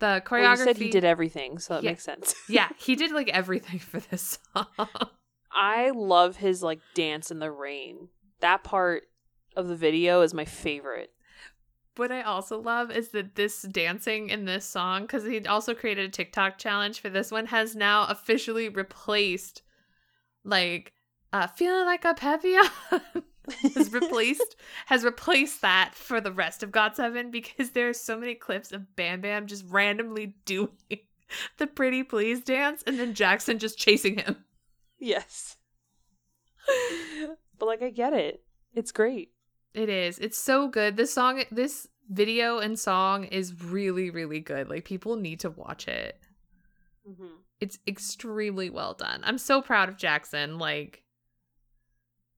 The choreography Well, said he did everything, so that Yeah. makes sense. [laughs] yeah, he did like everything for this song. I love his like dance in the rain. That part of the video is my favorite. What I also love is that this dancing in this song, because he also created a TikTok challenge for this one, has now officially replaced like uh feeling like a papillon [laughs] has replaced [laughs] has replaced that for the rest of GOT7 because there are so many clips of Bam Bam just randomly [laughs] doing the pretty please dance and then Jackson just chasing him. Yes. but like I get it. It's great. It is. It's so good. This song, this video and song is really, really good. Like people need to watch it. Mm-hmm. It's extremely well done. I'm so proud of Jackson. Like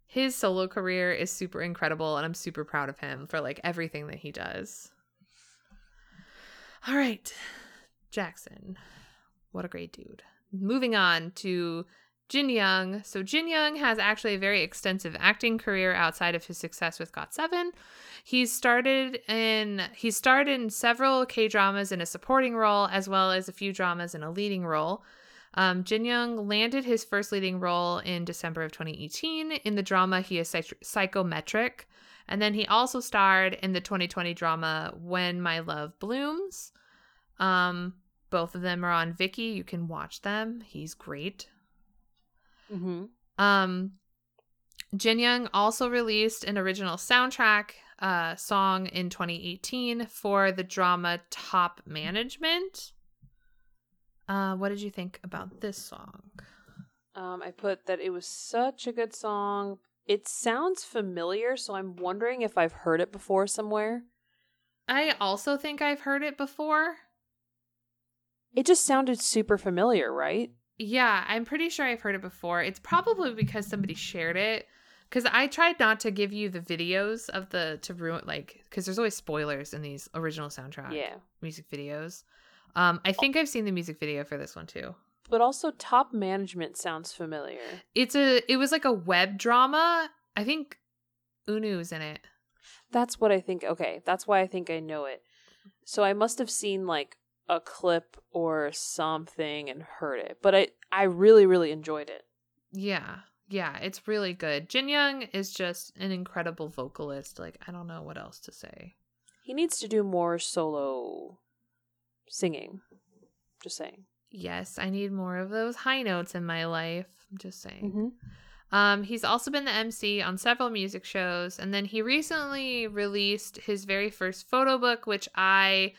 his solo career is super incredible and I'm super proud of him for like everything that he does. All right. Jackson. What a great dude. Moving on to Jin Young. So Jin Young has actually a very extensive acting career outside of his success with GOT7. He's started in he starred in several K dramas in a supporting role, as well as a few dramas in a leading role. Um, Jin Young landed his first leading role in December of 2018 in the drama He is Psych- Psychometric, and then he also starred in the 2020 drama When My Love Blooms. Um, both of them are on Viki. You can watch them. He's great. Mm-hmm. Um, Jin Young also released an original soundtrack uh, song in 2018 for the drama Top Management. Uh, what did you think about this song? Um, I put that it was such a good song. It sounds familiar, so I'm wondering if I've heard it before somewhere. I also think I've heard it before. It just sounded super familiar, right? Yeah, I'm pretty sure I've heard it before. It's probably because somebody shared it. Because I tried not to give you the videos of the to ruin like because there's always spoilers in these original soundtrack Yeah. music videos. Um, I think I've seen the music video for this one too. But also, top management sounds familiar. It's a it was like a web drama. I think Eunwoo's in it. That's what I think. Okay, that's why I think I know it. So I must have seen like a clip or something and heard it, but I I really really enjoyed it. Yeah. Yeah, it's really good. Jin Young is just an incredible vocalist. Like I don't know what else to say. He needs to do more solo singing. Just saying. Yes, I need more of those high notes in my life. I'm just saying. Mm-hmm. Um, he's also been the MC on several music shows, and then he recently released his very first photo book, which I,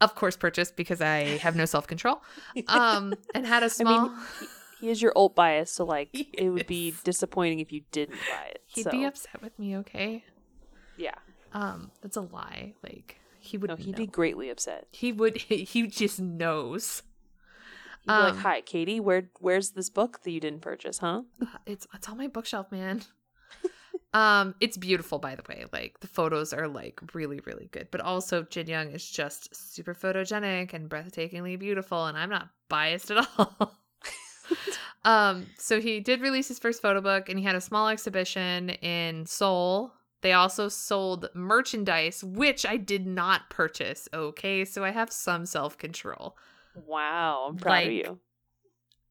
of course, purchased because I have no self control. [laughs] Um, and had a small. I mean, He is your old bias, so like [laughs] it would be disappointing if you didn't buy it. He'd so, be upset with me, okay? Yeah. Um, that's a lie. Like he would. No, he'd know. be greatly upset. He would. [laughs] He just knows. He'd be like, Um, "Hi, Katie. Where where's this book that you didn't purchase, huh?" Uh, It's it's on my bookshelf, man. Um, it's beautiful, by the way. Like the photos are like really, really good. But also, Jin Young is just super photogenic and breathtakingly beautiful, and I'm not biased at [laughs] all. um, so he did release his first photo book, and he had a small exhibition in Seoul. They also sold merchandise, which I did not purchase. Okay, so I have some self control. Wow, I'm proud of you.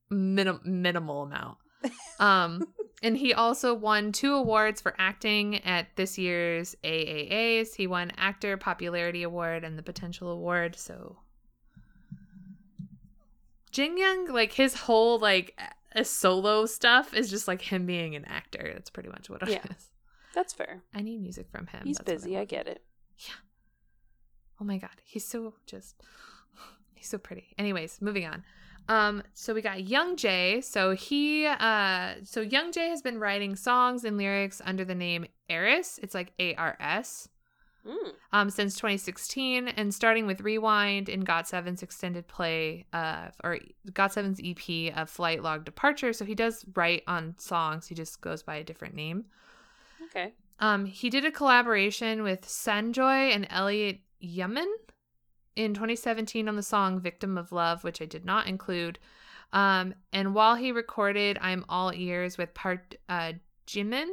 minim- minimal amount. Um, and he also won two awards for acting at this year's AAAs. He won Actor Popularity Award and the Potential Award. So, Jin Young, like his whole like a solo stuff is just like him being an actor. That's pretty much what it is. Yeah. That's fair. I need music from him. He's That's what I busy. I get it. Yeah. Oh my god, he's so just he's so pretty. Anyways, moving on. Um so we got Youngjae. So he uh so Youngjae has been writing songs and lyrics under the name Ars. It's like A R S. Mm. Um since 2016 and starting with Rewind in GOT7's extended play uh or GOT7's EP of Flight Log Departure. So he does write on songs. He just goes by a different name. Okay. Um, he did a collaboration with Sanjoy and Elliott Yamin in 2017 on the song Victim of Love, which I did not include. Um, and while he recorded I'm All Ears with Park uh, Jimin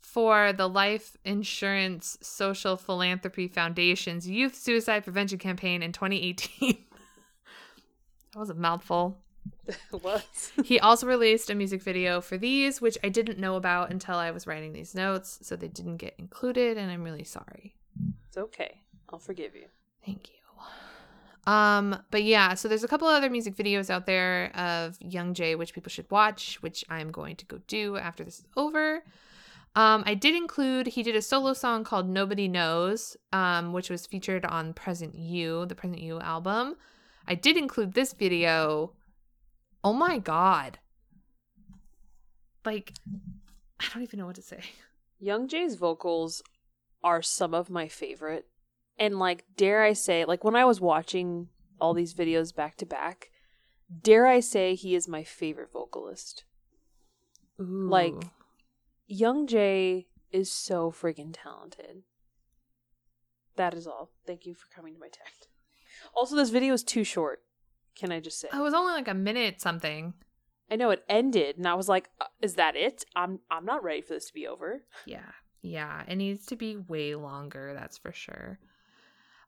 for the Life Insurance Social Philanthropy Foundation's Youth Suicide Prevention Campaign in 2018. [laughs] that was a mouthful. [laughs] what? He also released a music video for these, which I didn't know about until I was writing these notes, so they didn't get included, and I'm really sorry. It's okay. I'll forgive you. Thank you. Um, but yeah, so there's a couple other music videos out there of Youngjae, which people should watch, which I'm going to go do after this is over. Um, I did include he did a solo song called Nobody Knows, um, which was featured on Present You, the Present You album. I did include this video. Oh my god. Like I don't even know what to say. Youngjae's vocals are some of my favorite. And like dare I say, like when I was watching all these videos back to back, dare I say he is my favorite vocalist. Like Youngjae is so friggin' talented. That is all. Thank you for coming to my text. Also, this video is too short. Can I just say? Oh, it was only like a minute something. I know it ended, and I was like, uh, "Is that it? I'm I'm not ready for this to be over." Yeah. Yeah. It needs to be way longer, that's for sure.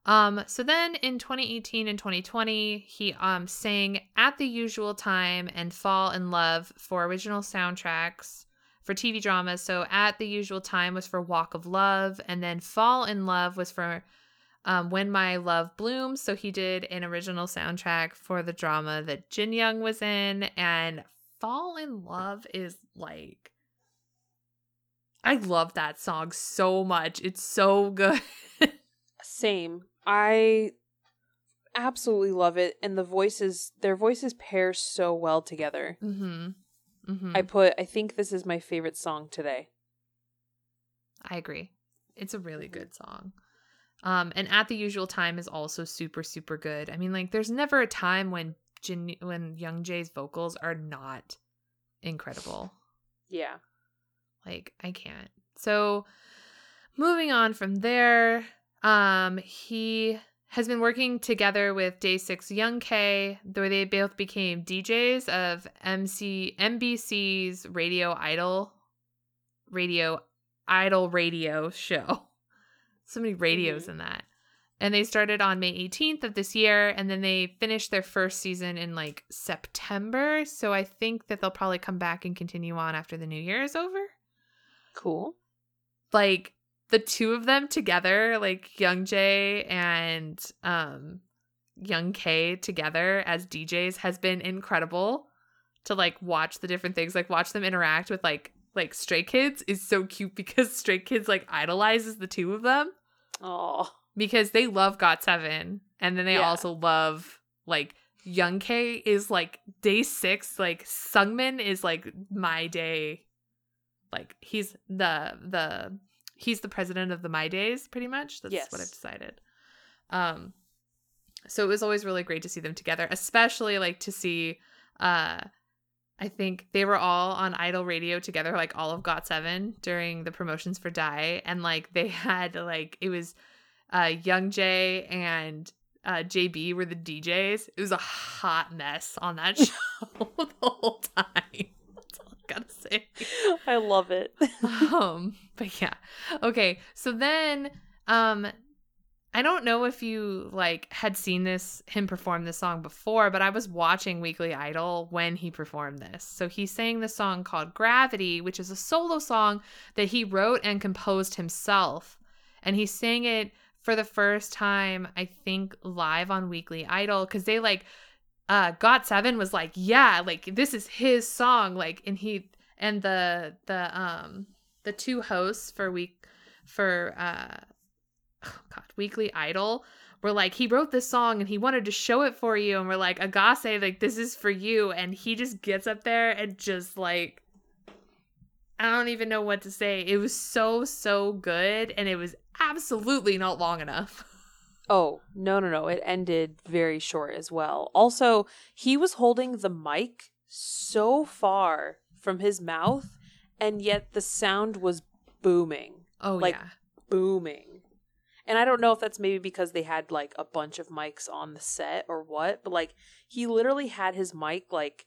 Um, so then in 2018 and 2020, he um sang At the Usual Time and Fall in Love for original soundtracks for TV dramas. So At the Usual Time was for Walk of Love, and then Fall in Love was for um, When My Love Blooms. So he did an original soundtrack for the drama that Jin Young was in, and Fall in Love is like I love that song so much. It's so good. [laughs] Same. I absolutely love it, and the voices, their voices pair so well together. mm-hmm. Mm-hmm. I put, I think this is my favorite song today. I agree. It's a really good song. Um, and at the usual time is also super super good. I mean, like, there's never a time when Jin when Youngjae's vocals are not incredible. Yeah. Like, I can't. So, moving on from there, um, he has been working together with DAY6 Young K, where they both became DJs of MC MBC's Radio Idol, Radio Idol Radio show. [laughs] So many radios Mhm. in that. And they started on May 18th of this year, and then they finished their first season in like September. So I think that they'll probably come back and continue on after the new year is over Cool. like the two of them together, like Youngjae and um Young K together as DJs has been incredible to like watch the different things, like watch them interact with like like Stray Kids is so cute [laughs] because Stray Kids like idolizes the two of them Oh, because they love GOT7 and then they Yeah. also love like Young K is like DAY6, like Seungmin is like my day. Like he's the the he's the president of the My Days, pretty much. That's what I've decided. Um so it was always really great to see them together, especially like to see uh I think they were all on Idol Radio together, like all of GOT7 during the promotions for Dye, and like they [laughs] had like it was uh Youngjae and uh JB were the DJs. It was a hot mess on that [laughs] show the whole time. That's all I gotta say. I love it. [laughs] um, but yeah. Okay, so then um I don't know if you like had seen this him perform this song before, but I was watching Weekly Idol when he performed this. So he sang the song called Gravity, which is a solo song that he wrote and composed himself. And he sang it for the first time, I think, live on Weekly Idol because they like uh GOT7 was like, yeah, like this is his song, like, and he and the the um the two hosts for week for uh oh god weekly idol were like he wrote this song and he wanted to show it for you and we're like Ahgase like this is for you. And he just gets up there and just like i don't even know what to say. It was so so good and it was absolutely not long enough [laughs] Oh, no, no, no. It ended very short as well. Also, he was holding the mic so far from his mouth, and yet the sound was booming. oh Like- yeah Booming. And I don't know if that's maybe because they had like a bunch of mics on the set or what, but like he literally had his mic like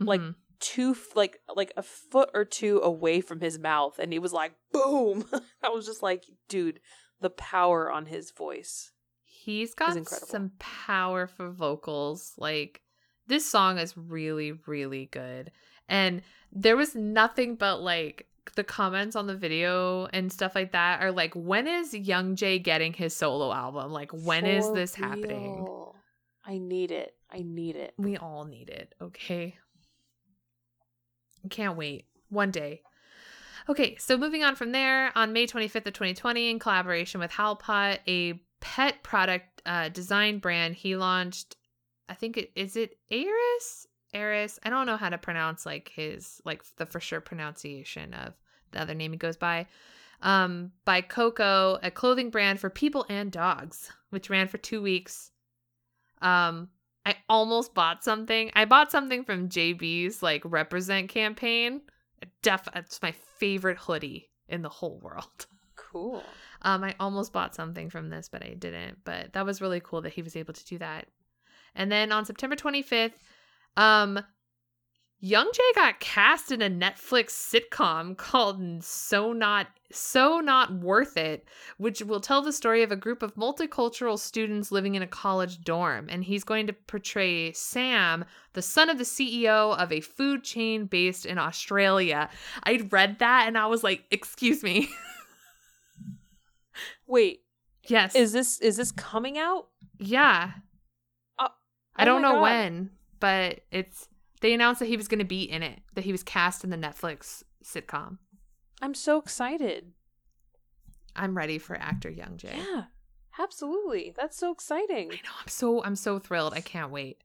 like, Mhm. two like like a foot or two away from his mouth and he was like boom. [laughs] I was just like, dude, the power on his voice. He's got some powerful vocals. Like this song is really, really good. And there was nothing but like the comments on the video and stuff like that are like, when is Youngjae getting his solo album? Like, when is For this happening? I need it. I need it. We all need it, okay? I can't wait. One day. Okay, so moving on from there, on May 25th of 2020, in collaboration with Halpot, a pet product uh, design brand, he launched, I think it is it Ars? Ars. I don't know how to pronounce like his like the for sure pronunciation of the other name he goes by. Um, by Coco, a clothing brand for people and dogs, which ran for two weeks. Um, I almost bought something. I bought something from JB's like represent campaign. Def it's my favorite hoodie in the whole world. [laughs] Cool. Um I almost bought something from this, but I didn't. But that was really cool that he was able to do that. And then on September 25th, um Youngjae got cast in a Netflix sitcom called So Not So Not Worth It, which will tell the story of a group of multicultural students living in a college dorm. And he's going to portray Sam, the son of the CEO of a food chain based in Australia. I read that and I was like, excuse me. [laughs] Wait, yes. is this is this coming out? yeah. Uh, I oh don't know God. when, but it's they announced that he was going to be in it, that he was cast in the Netflix sitcom. I'm so excited. I'm ready for actor Youngjae. Yeah. Absolutely. That's so exciting. I know. I'm so I'm so thrilled. I can't wait.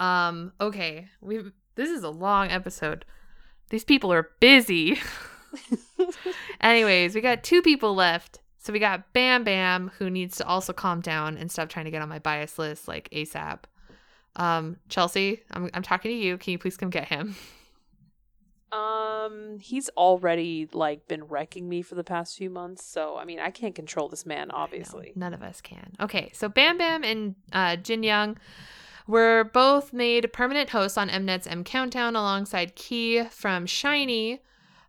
Um. Okay. We. This is a long episode. These people are busy. [laughs] Anyways, we got two people left. So we got Bam Bam, who needs to also calm down and stop trying to get on my bias list like ASAP. Um, Chelsea, I'm I'm talking to you. Can you please come get him? [laughs] Um, he's already like been wrecking me for the past few months, so I mean, I can't control this man, obviously. None of us can. Okay, so Bam Bam and uh, Jinyoung were both made permanent hosts on Mnet's M Countdown alongside Key from SHINee,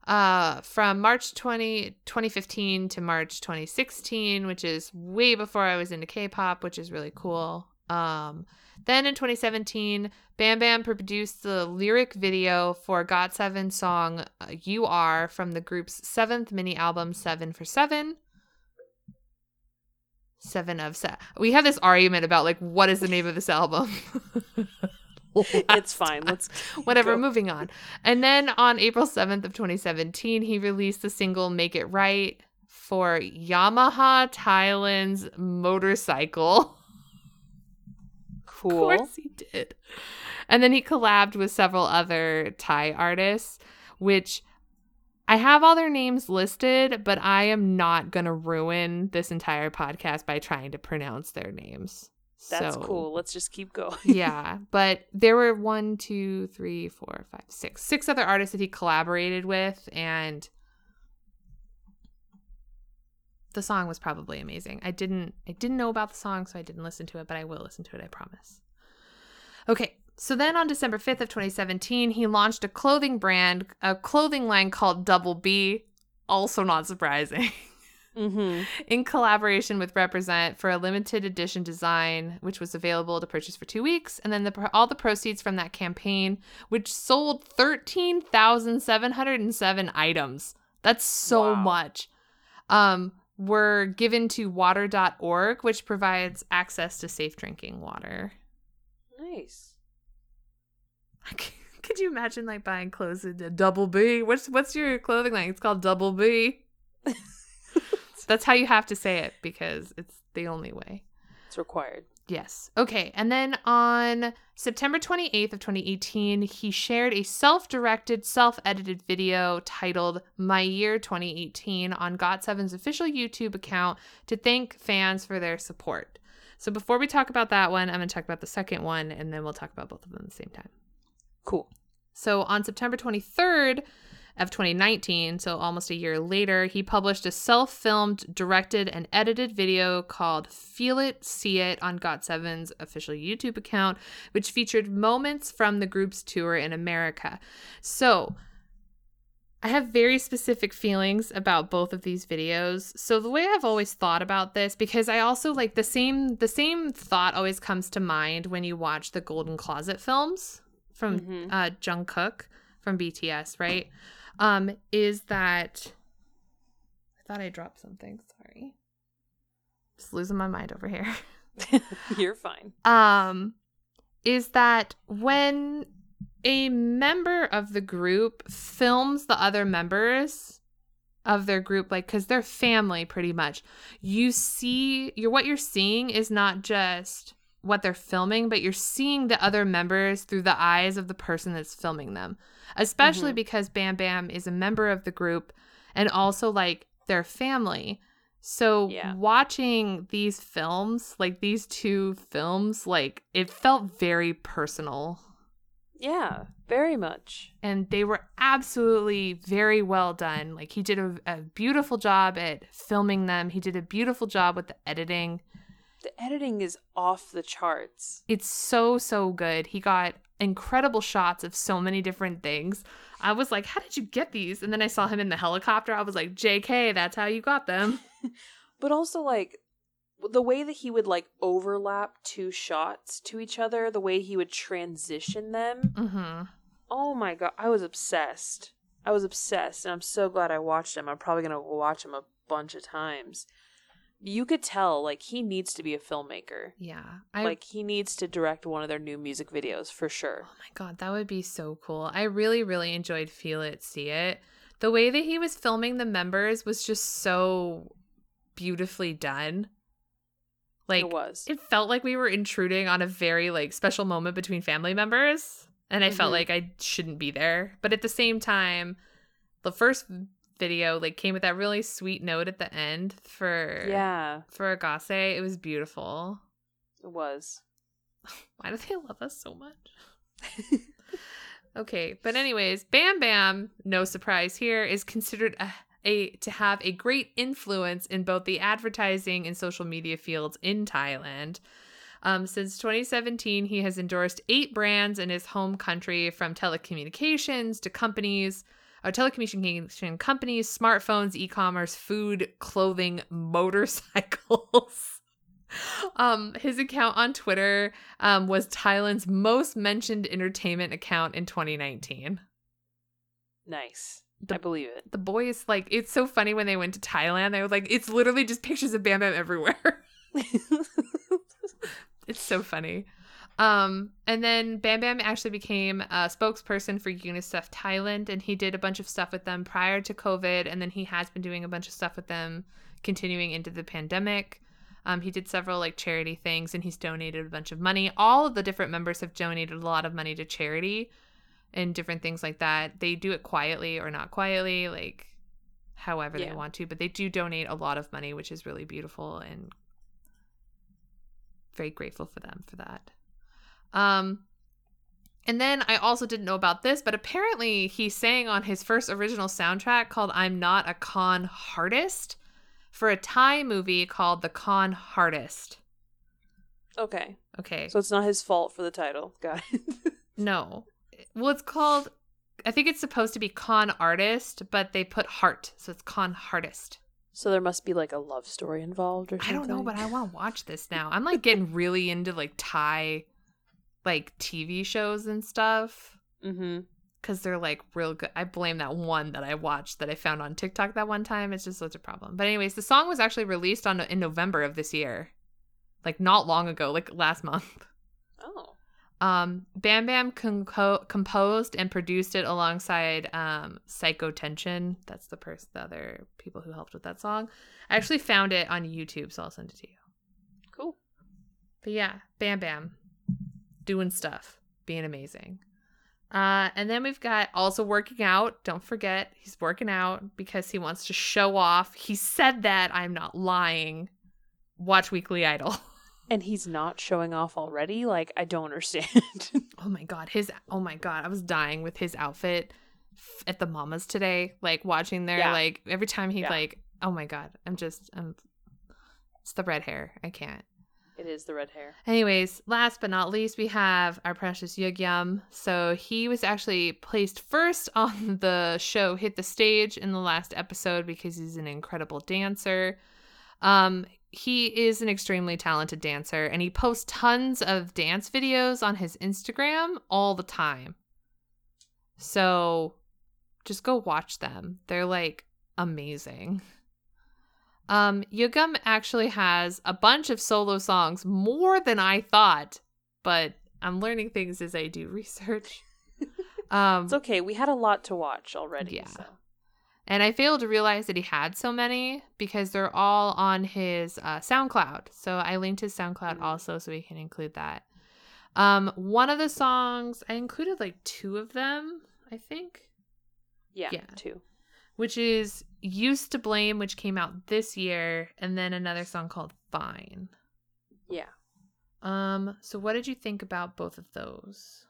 uh, from March 20, 2015 to March 2016, which is way before I was into K pop, which is really cool. Um, then in 2017, Bam Bam produced the lyric video for GOT7's song uh, You Are from the group's seventh mini album, Seven for Seven. Seven of Seven. We have this argument about like what is the name of this album. [laughs] it's fine. Let's [laughs] whatever. go. Moving on. And then on April seventh of 2017, he released the single "Make It Right" for Yamaha Thailand's motorcycle. [laughs] Cool. Of course he did. And then he collabed with several other Thai artists, which I have all their names listed, but I am not going to ruin this entire podcast by trying to pronounce their names. That's So, cool. Let's just keep going. [laughs] yeah, but there were one, two, three, four, five, six, six other artists that he collaborated with, and the song was probably amazing. I didn't, I didn't know about the song, so I didn't listen to it, but I will listen to it. I promise. Okay, so then on December fifth of 2017, he launched a clothing brand, a clothing line called Double B. Also not surprising. mm-hmm. in collaboration with Represent for a limited edition design, which was available to purchase for two weeks. And then the, all the proceeds from that campaign, which sold 13,707 items. That's so Wow. much. Um, were given to water.org, which provides access to safe drinking water. Nice. [laughs] Could you imagine like buying clothes at a Double B? What's what's your clothing line? It's called Double B. [laughs] That's how you have to say it because it's the only way. It's required. Yes. Okay. And then on September 28th of 2018, he shared a self-directed, self-edited video titled My Year 2018 on GOT7's official YouTube account to thank fans for their support. So before we talk about that one, I'm going to talk about the second one and then we'll talk about both of them at the same time. Cool. So on September 23rd of 2019, so almost a year later, he published a self-filmed, directed, and edited video called Feel It, See It on GOT7's official YouTube account, which featured moments from the group's tour in America. So I have very specific feelings about both of these videos. So the way I've always thought about this because I also like the same the same thought always comes to mind when you watch the Golden Closet films from Mhm. uh Jungkook from BTS, right? Um is that I thought I dropped something, sorry. Just losing my mind over here. [laughs] You're fine. um is that when a member of the group films the other members of their group like cuz they're family pretty much you see you're what you're seeing is not just what they're filming but you're seeing the other members through the eyes of the person that's filming them especially Mhm. because Bam Bam is a member of the group and also like their family so Yeah. watching these films, like these two films, like it felt very personal. Yeah, very much. And they were absolutely very well done. Like he did a, a beautiful job at filming them. He did a beautiful job with the editing. The editing is off the charts. It's so so good. He got incredible shots of so many different things. I was like, "How did you get these?" And then I saw him in the helicopter. I was like, "JK, that's how you got them." [laughs] But also like the way that he would like overlap two shots to each other, the way he would transition them. Mm-hmm. Oh my god, I was obsessed. I was obsessed, and I'm so glad I watched him. I'm probably gonna watch him a bunch of times. You could tell, like, he needs to be a filmmaker. Yeah. I like, he needs to direct one of their new music videos for sure. Oh my god, that would be so cool. I really, really enjoyed Feel It, See It. The way that he was filming the members was just so beautifully done. Like it was. it felt like we were intruding on a very like special moment between family members. And I felt Mhm. like I shouldn't be there. But at the same time, the first video like came with that really sweet note at the end for yeah, for Ahgase. It was beautiful. it was. [laughs] Why do they love us so much? [laughs] Okay, but anyways, Bam Bam, no surprise here, is considered a, a to have a great influence in both the advertising and social media fields in Thailand. Um, since 2017, he has endorsed eight brands in his home country, from telecommunications to companies, telecommunication companies, smartphones, e-commerce, food, clothing, motorcycles. [laughs] um, his account on Twitter um, was Thailand's most mentioned entertainment account in 2019. Nice. The- I believe it. The boy is like, it's so funny when they went to Thailand. They were like, it's literally just pictures of Bam Bam everywhere. [laughs] [laughs] it's so funny. Um, and then Bam Bam actually became a spokesperson for UNICEF Thailand, and he did a bunch of stuff with them prior to COVID, and then he has been doing a bunch of stuff with them continuing into the pandemic. Um, he did several like charity things, and he's donated a bunch of money. All of the different members have donated a lot of money to charity and different things like that. They do it quietly or not quietly, like however Yeah. they want to, but they do donate a lot of money, which is really beautiful and very grateful for them for that. Um and then I also didn't know about this, but apparently he sang on his first original soundtrack called I'm Not a Con Heartist for a Thai movie called The Con Heartist. okay. Okay. So it's not his fault for the title. [laughs] Got it. No. Well, it's called. I think it's supposed to be con artist, but they put heart, so it's con hardist. so there must be like a love story involved or I don't know, but I want to watch this [laughs] now. I'm like getting really into like Thai, like TV shows and stuff Mm-hmm. because they're like real good. I blame that one that I watched that I found on TikTok that one time. It's just such a problem. But anyways, the song was actually released on in November of this year, like not long ago, like last month. [laughs] Oh. Um, Bam Bam composed and produced it alongside um, Psycho Tension. That's the person, the other people who helped with that song. I actually found it on YouTube, so I'll send it to you. Cool. But yeah, Bam Bam doing stuff, being amazing. Uh, and then we've got also working out. Don't forget, he's working out because he wants to show off. He said that. I'm not lying. Watch Weekly Idol. [laughs] And he's not showing off already? Like, I don't understand. [laughs] Oh my god, his oh my god, I was dying with his outfit at the MAMAs today. Like watching their Yeah. like every time he Yeah. like oh my god, I'm just I'm it's the red hair. I can't. It is the red hair. Anyways, last but not least, we have our precious Yugyeom. So he was actually placed first [laughs] on the show Hit the Stage in the last episode because he's an incredible dancer. Um, he is an extremely talented dancer and he posts tons of dance videos on his Instagram all the time. So just go watch them. They're like amazing. [laughs] Um, Yugyeom actually has a bunch of solo songs, more than I thought, but I'm learning things as I do [laughs] research. Um, It's okay. We had a lot to watch already. Yeah. So. and I failed to realize that he had so many because they're all on his uh, SoundCloud. So I linked his SoundCloud Mhm. also so we can include that. Um, one of the songs, I included like two of them, I think. Yeah, Yeah. two. which is Used to Blame, which came out this year, and then another song called Fine. Yeah. Um, so what did you think about both of those?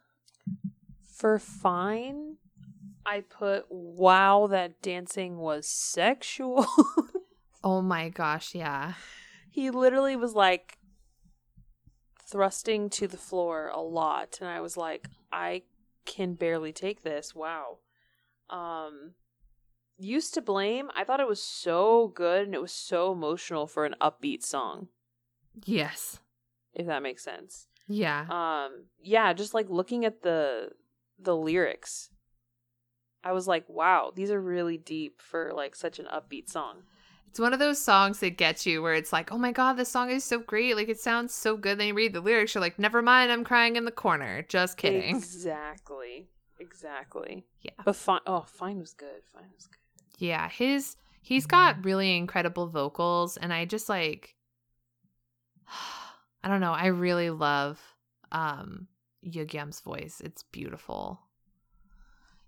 For fine, I put, wow, that dancing was sexual. [laughs] Oh my gosh, yeah. he literally was like thrusting to the floor a lot. And I was like, I can barely take this. Wow. Um, used to blame. I thought it was so good and it was so emotional for an upbeat song, Yes. if that makes sense. Yeah. um yeah just like looking at the the lyrics i was like wow these are really deep for like such an upbeat song It's one of those songs that gets you where it's like, oh my god, this song is so great. Like it sounds so good. Then you read the lyrics, you're like, never mind, I'm crying in the corner. Just kidding. exactly exactly Yeah. but fine oh fine was good fine was good Yeah, his he's got really incredible vocals and I just like [sighs] I don't know, I really love um Yugyeom's voice. It's beautiful.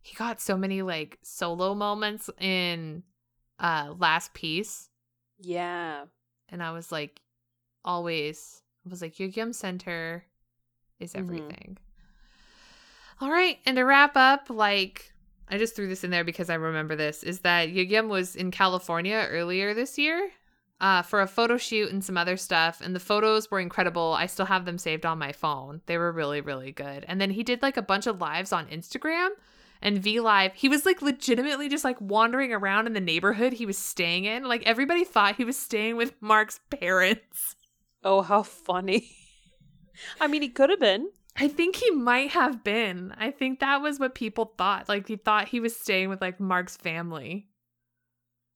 He got so many like solo moments in uh Last Piece yeah and I was like always I was like Yugyam Center is Mhm. everything. All right, and to wrap up, like I just threw this in there because I remember this is that Yugyeom was in California earlier this year uh, for a photo shoot and some other stuff, and the photos were incredible. I still have them saved on my phone. They were really, really good. And then he did like a bunch of lives on Instagram and V Live. He was like legitimately just like wandering around in the neighborhood he was staying in. Like everybody thought he was staying with Mark's parents. Oh, how funny. [laughs] I mean, he could have been. I think he might have been. I think that was what people thought. Like he thought he was staying with like Mark's family.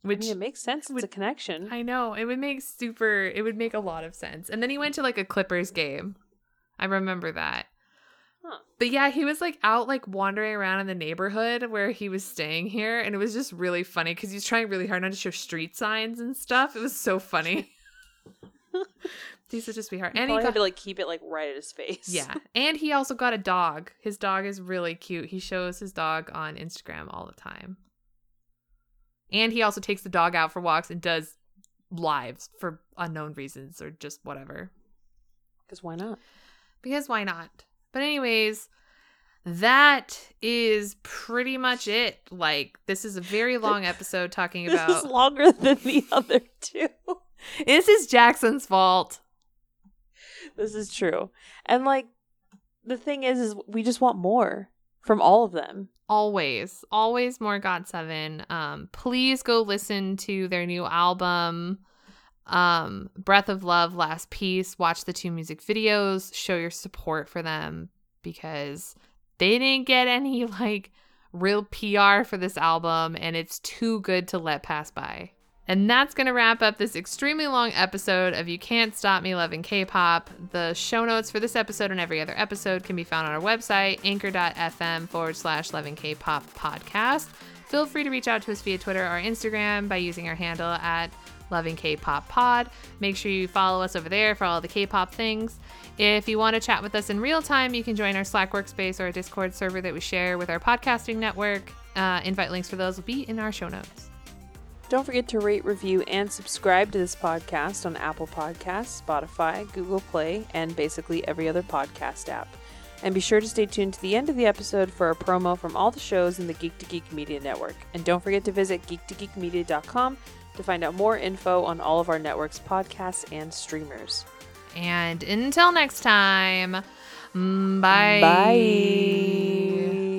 Which I mean, it makes sense. It's a connection. I know. It would make super it would make a lot of sense. And then he went to like a Clippers game. I remember that. Huh. But yeah, he was like out like wandering around in the neighborhood where he was staying here and it was just really funny cuz he was trying really hard not to show street signs and stuff. It was so funny. [laughs] He's such a sweetheart. and he got, had to like keep it like right at his face. Yeah. [laughs] And he also got a dog. His dog is really cute. He shows his dog on Instagram all the time. And he also takes the dog out for walks and does lives for unknown reasons or just whatever. Because why not? Because why not? But, anyways, that is pretty much it. Like, this is a very long [laughs] episode talking about. this is longer than the other two. This is Jackson's fault. This is true. And like the thing is is we just want more from all of them. Always. Always more GOT7. Um please go listen to their new album um Breath of Love Last Piece. Watch the two music videos, show your support for them because they didn't get any [laughs] like real PR for this album and it's too good to let pass by. And that's going to wrap up this extremely long episode of You Can't Stop Me Loving K pop. The show notes for this episode and every other episode can be found on our website, anchor.fm forward slash loving K pop podcast. Feel free to reach out to us via Twitter or Instagram by using our handle at loving K-pop pod. Make sure you follow us over there for all the K-pop things. If you want to chat with us in real time, you can join our Slack workspace or a Discord server that we share with our podcasting network. Uh, invite links for those will be in our show notes. Don't forget to rate, review, and subscribe to this podcast on Apple Podcasts, Spotify, Google Play, and basically every other podcast app. And be sure to stay tuned to the end of the episode for a promo from all the shows in the Geek to Geek Media Network. And don't forget to visit geektogeekmedia.com to find out more info on all of our network's podcasts and streamers. And until next time, mm, bye. Bye.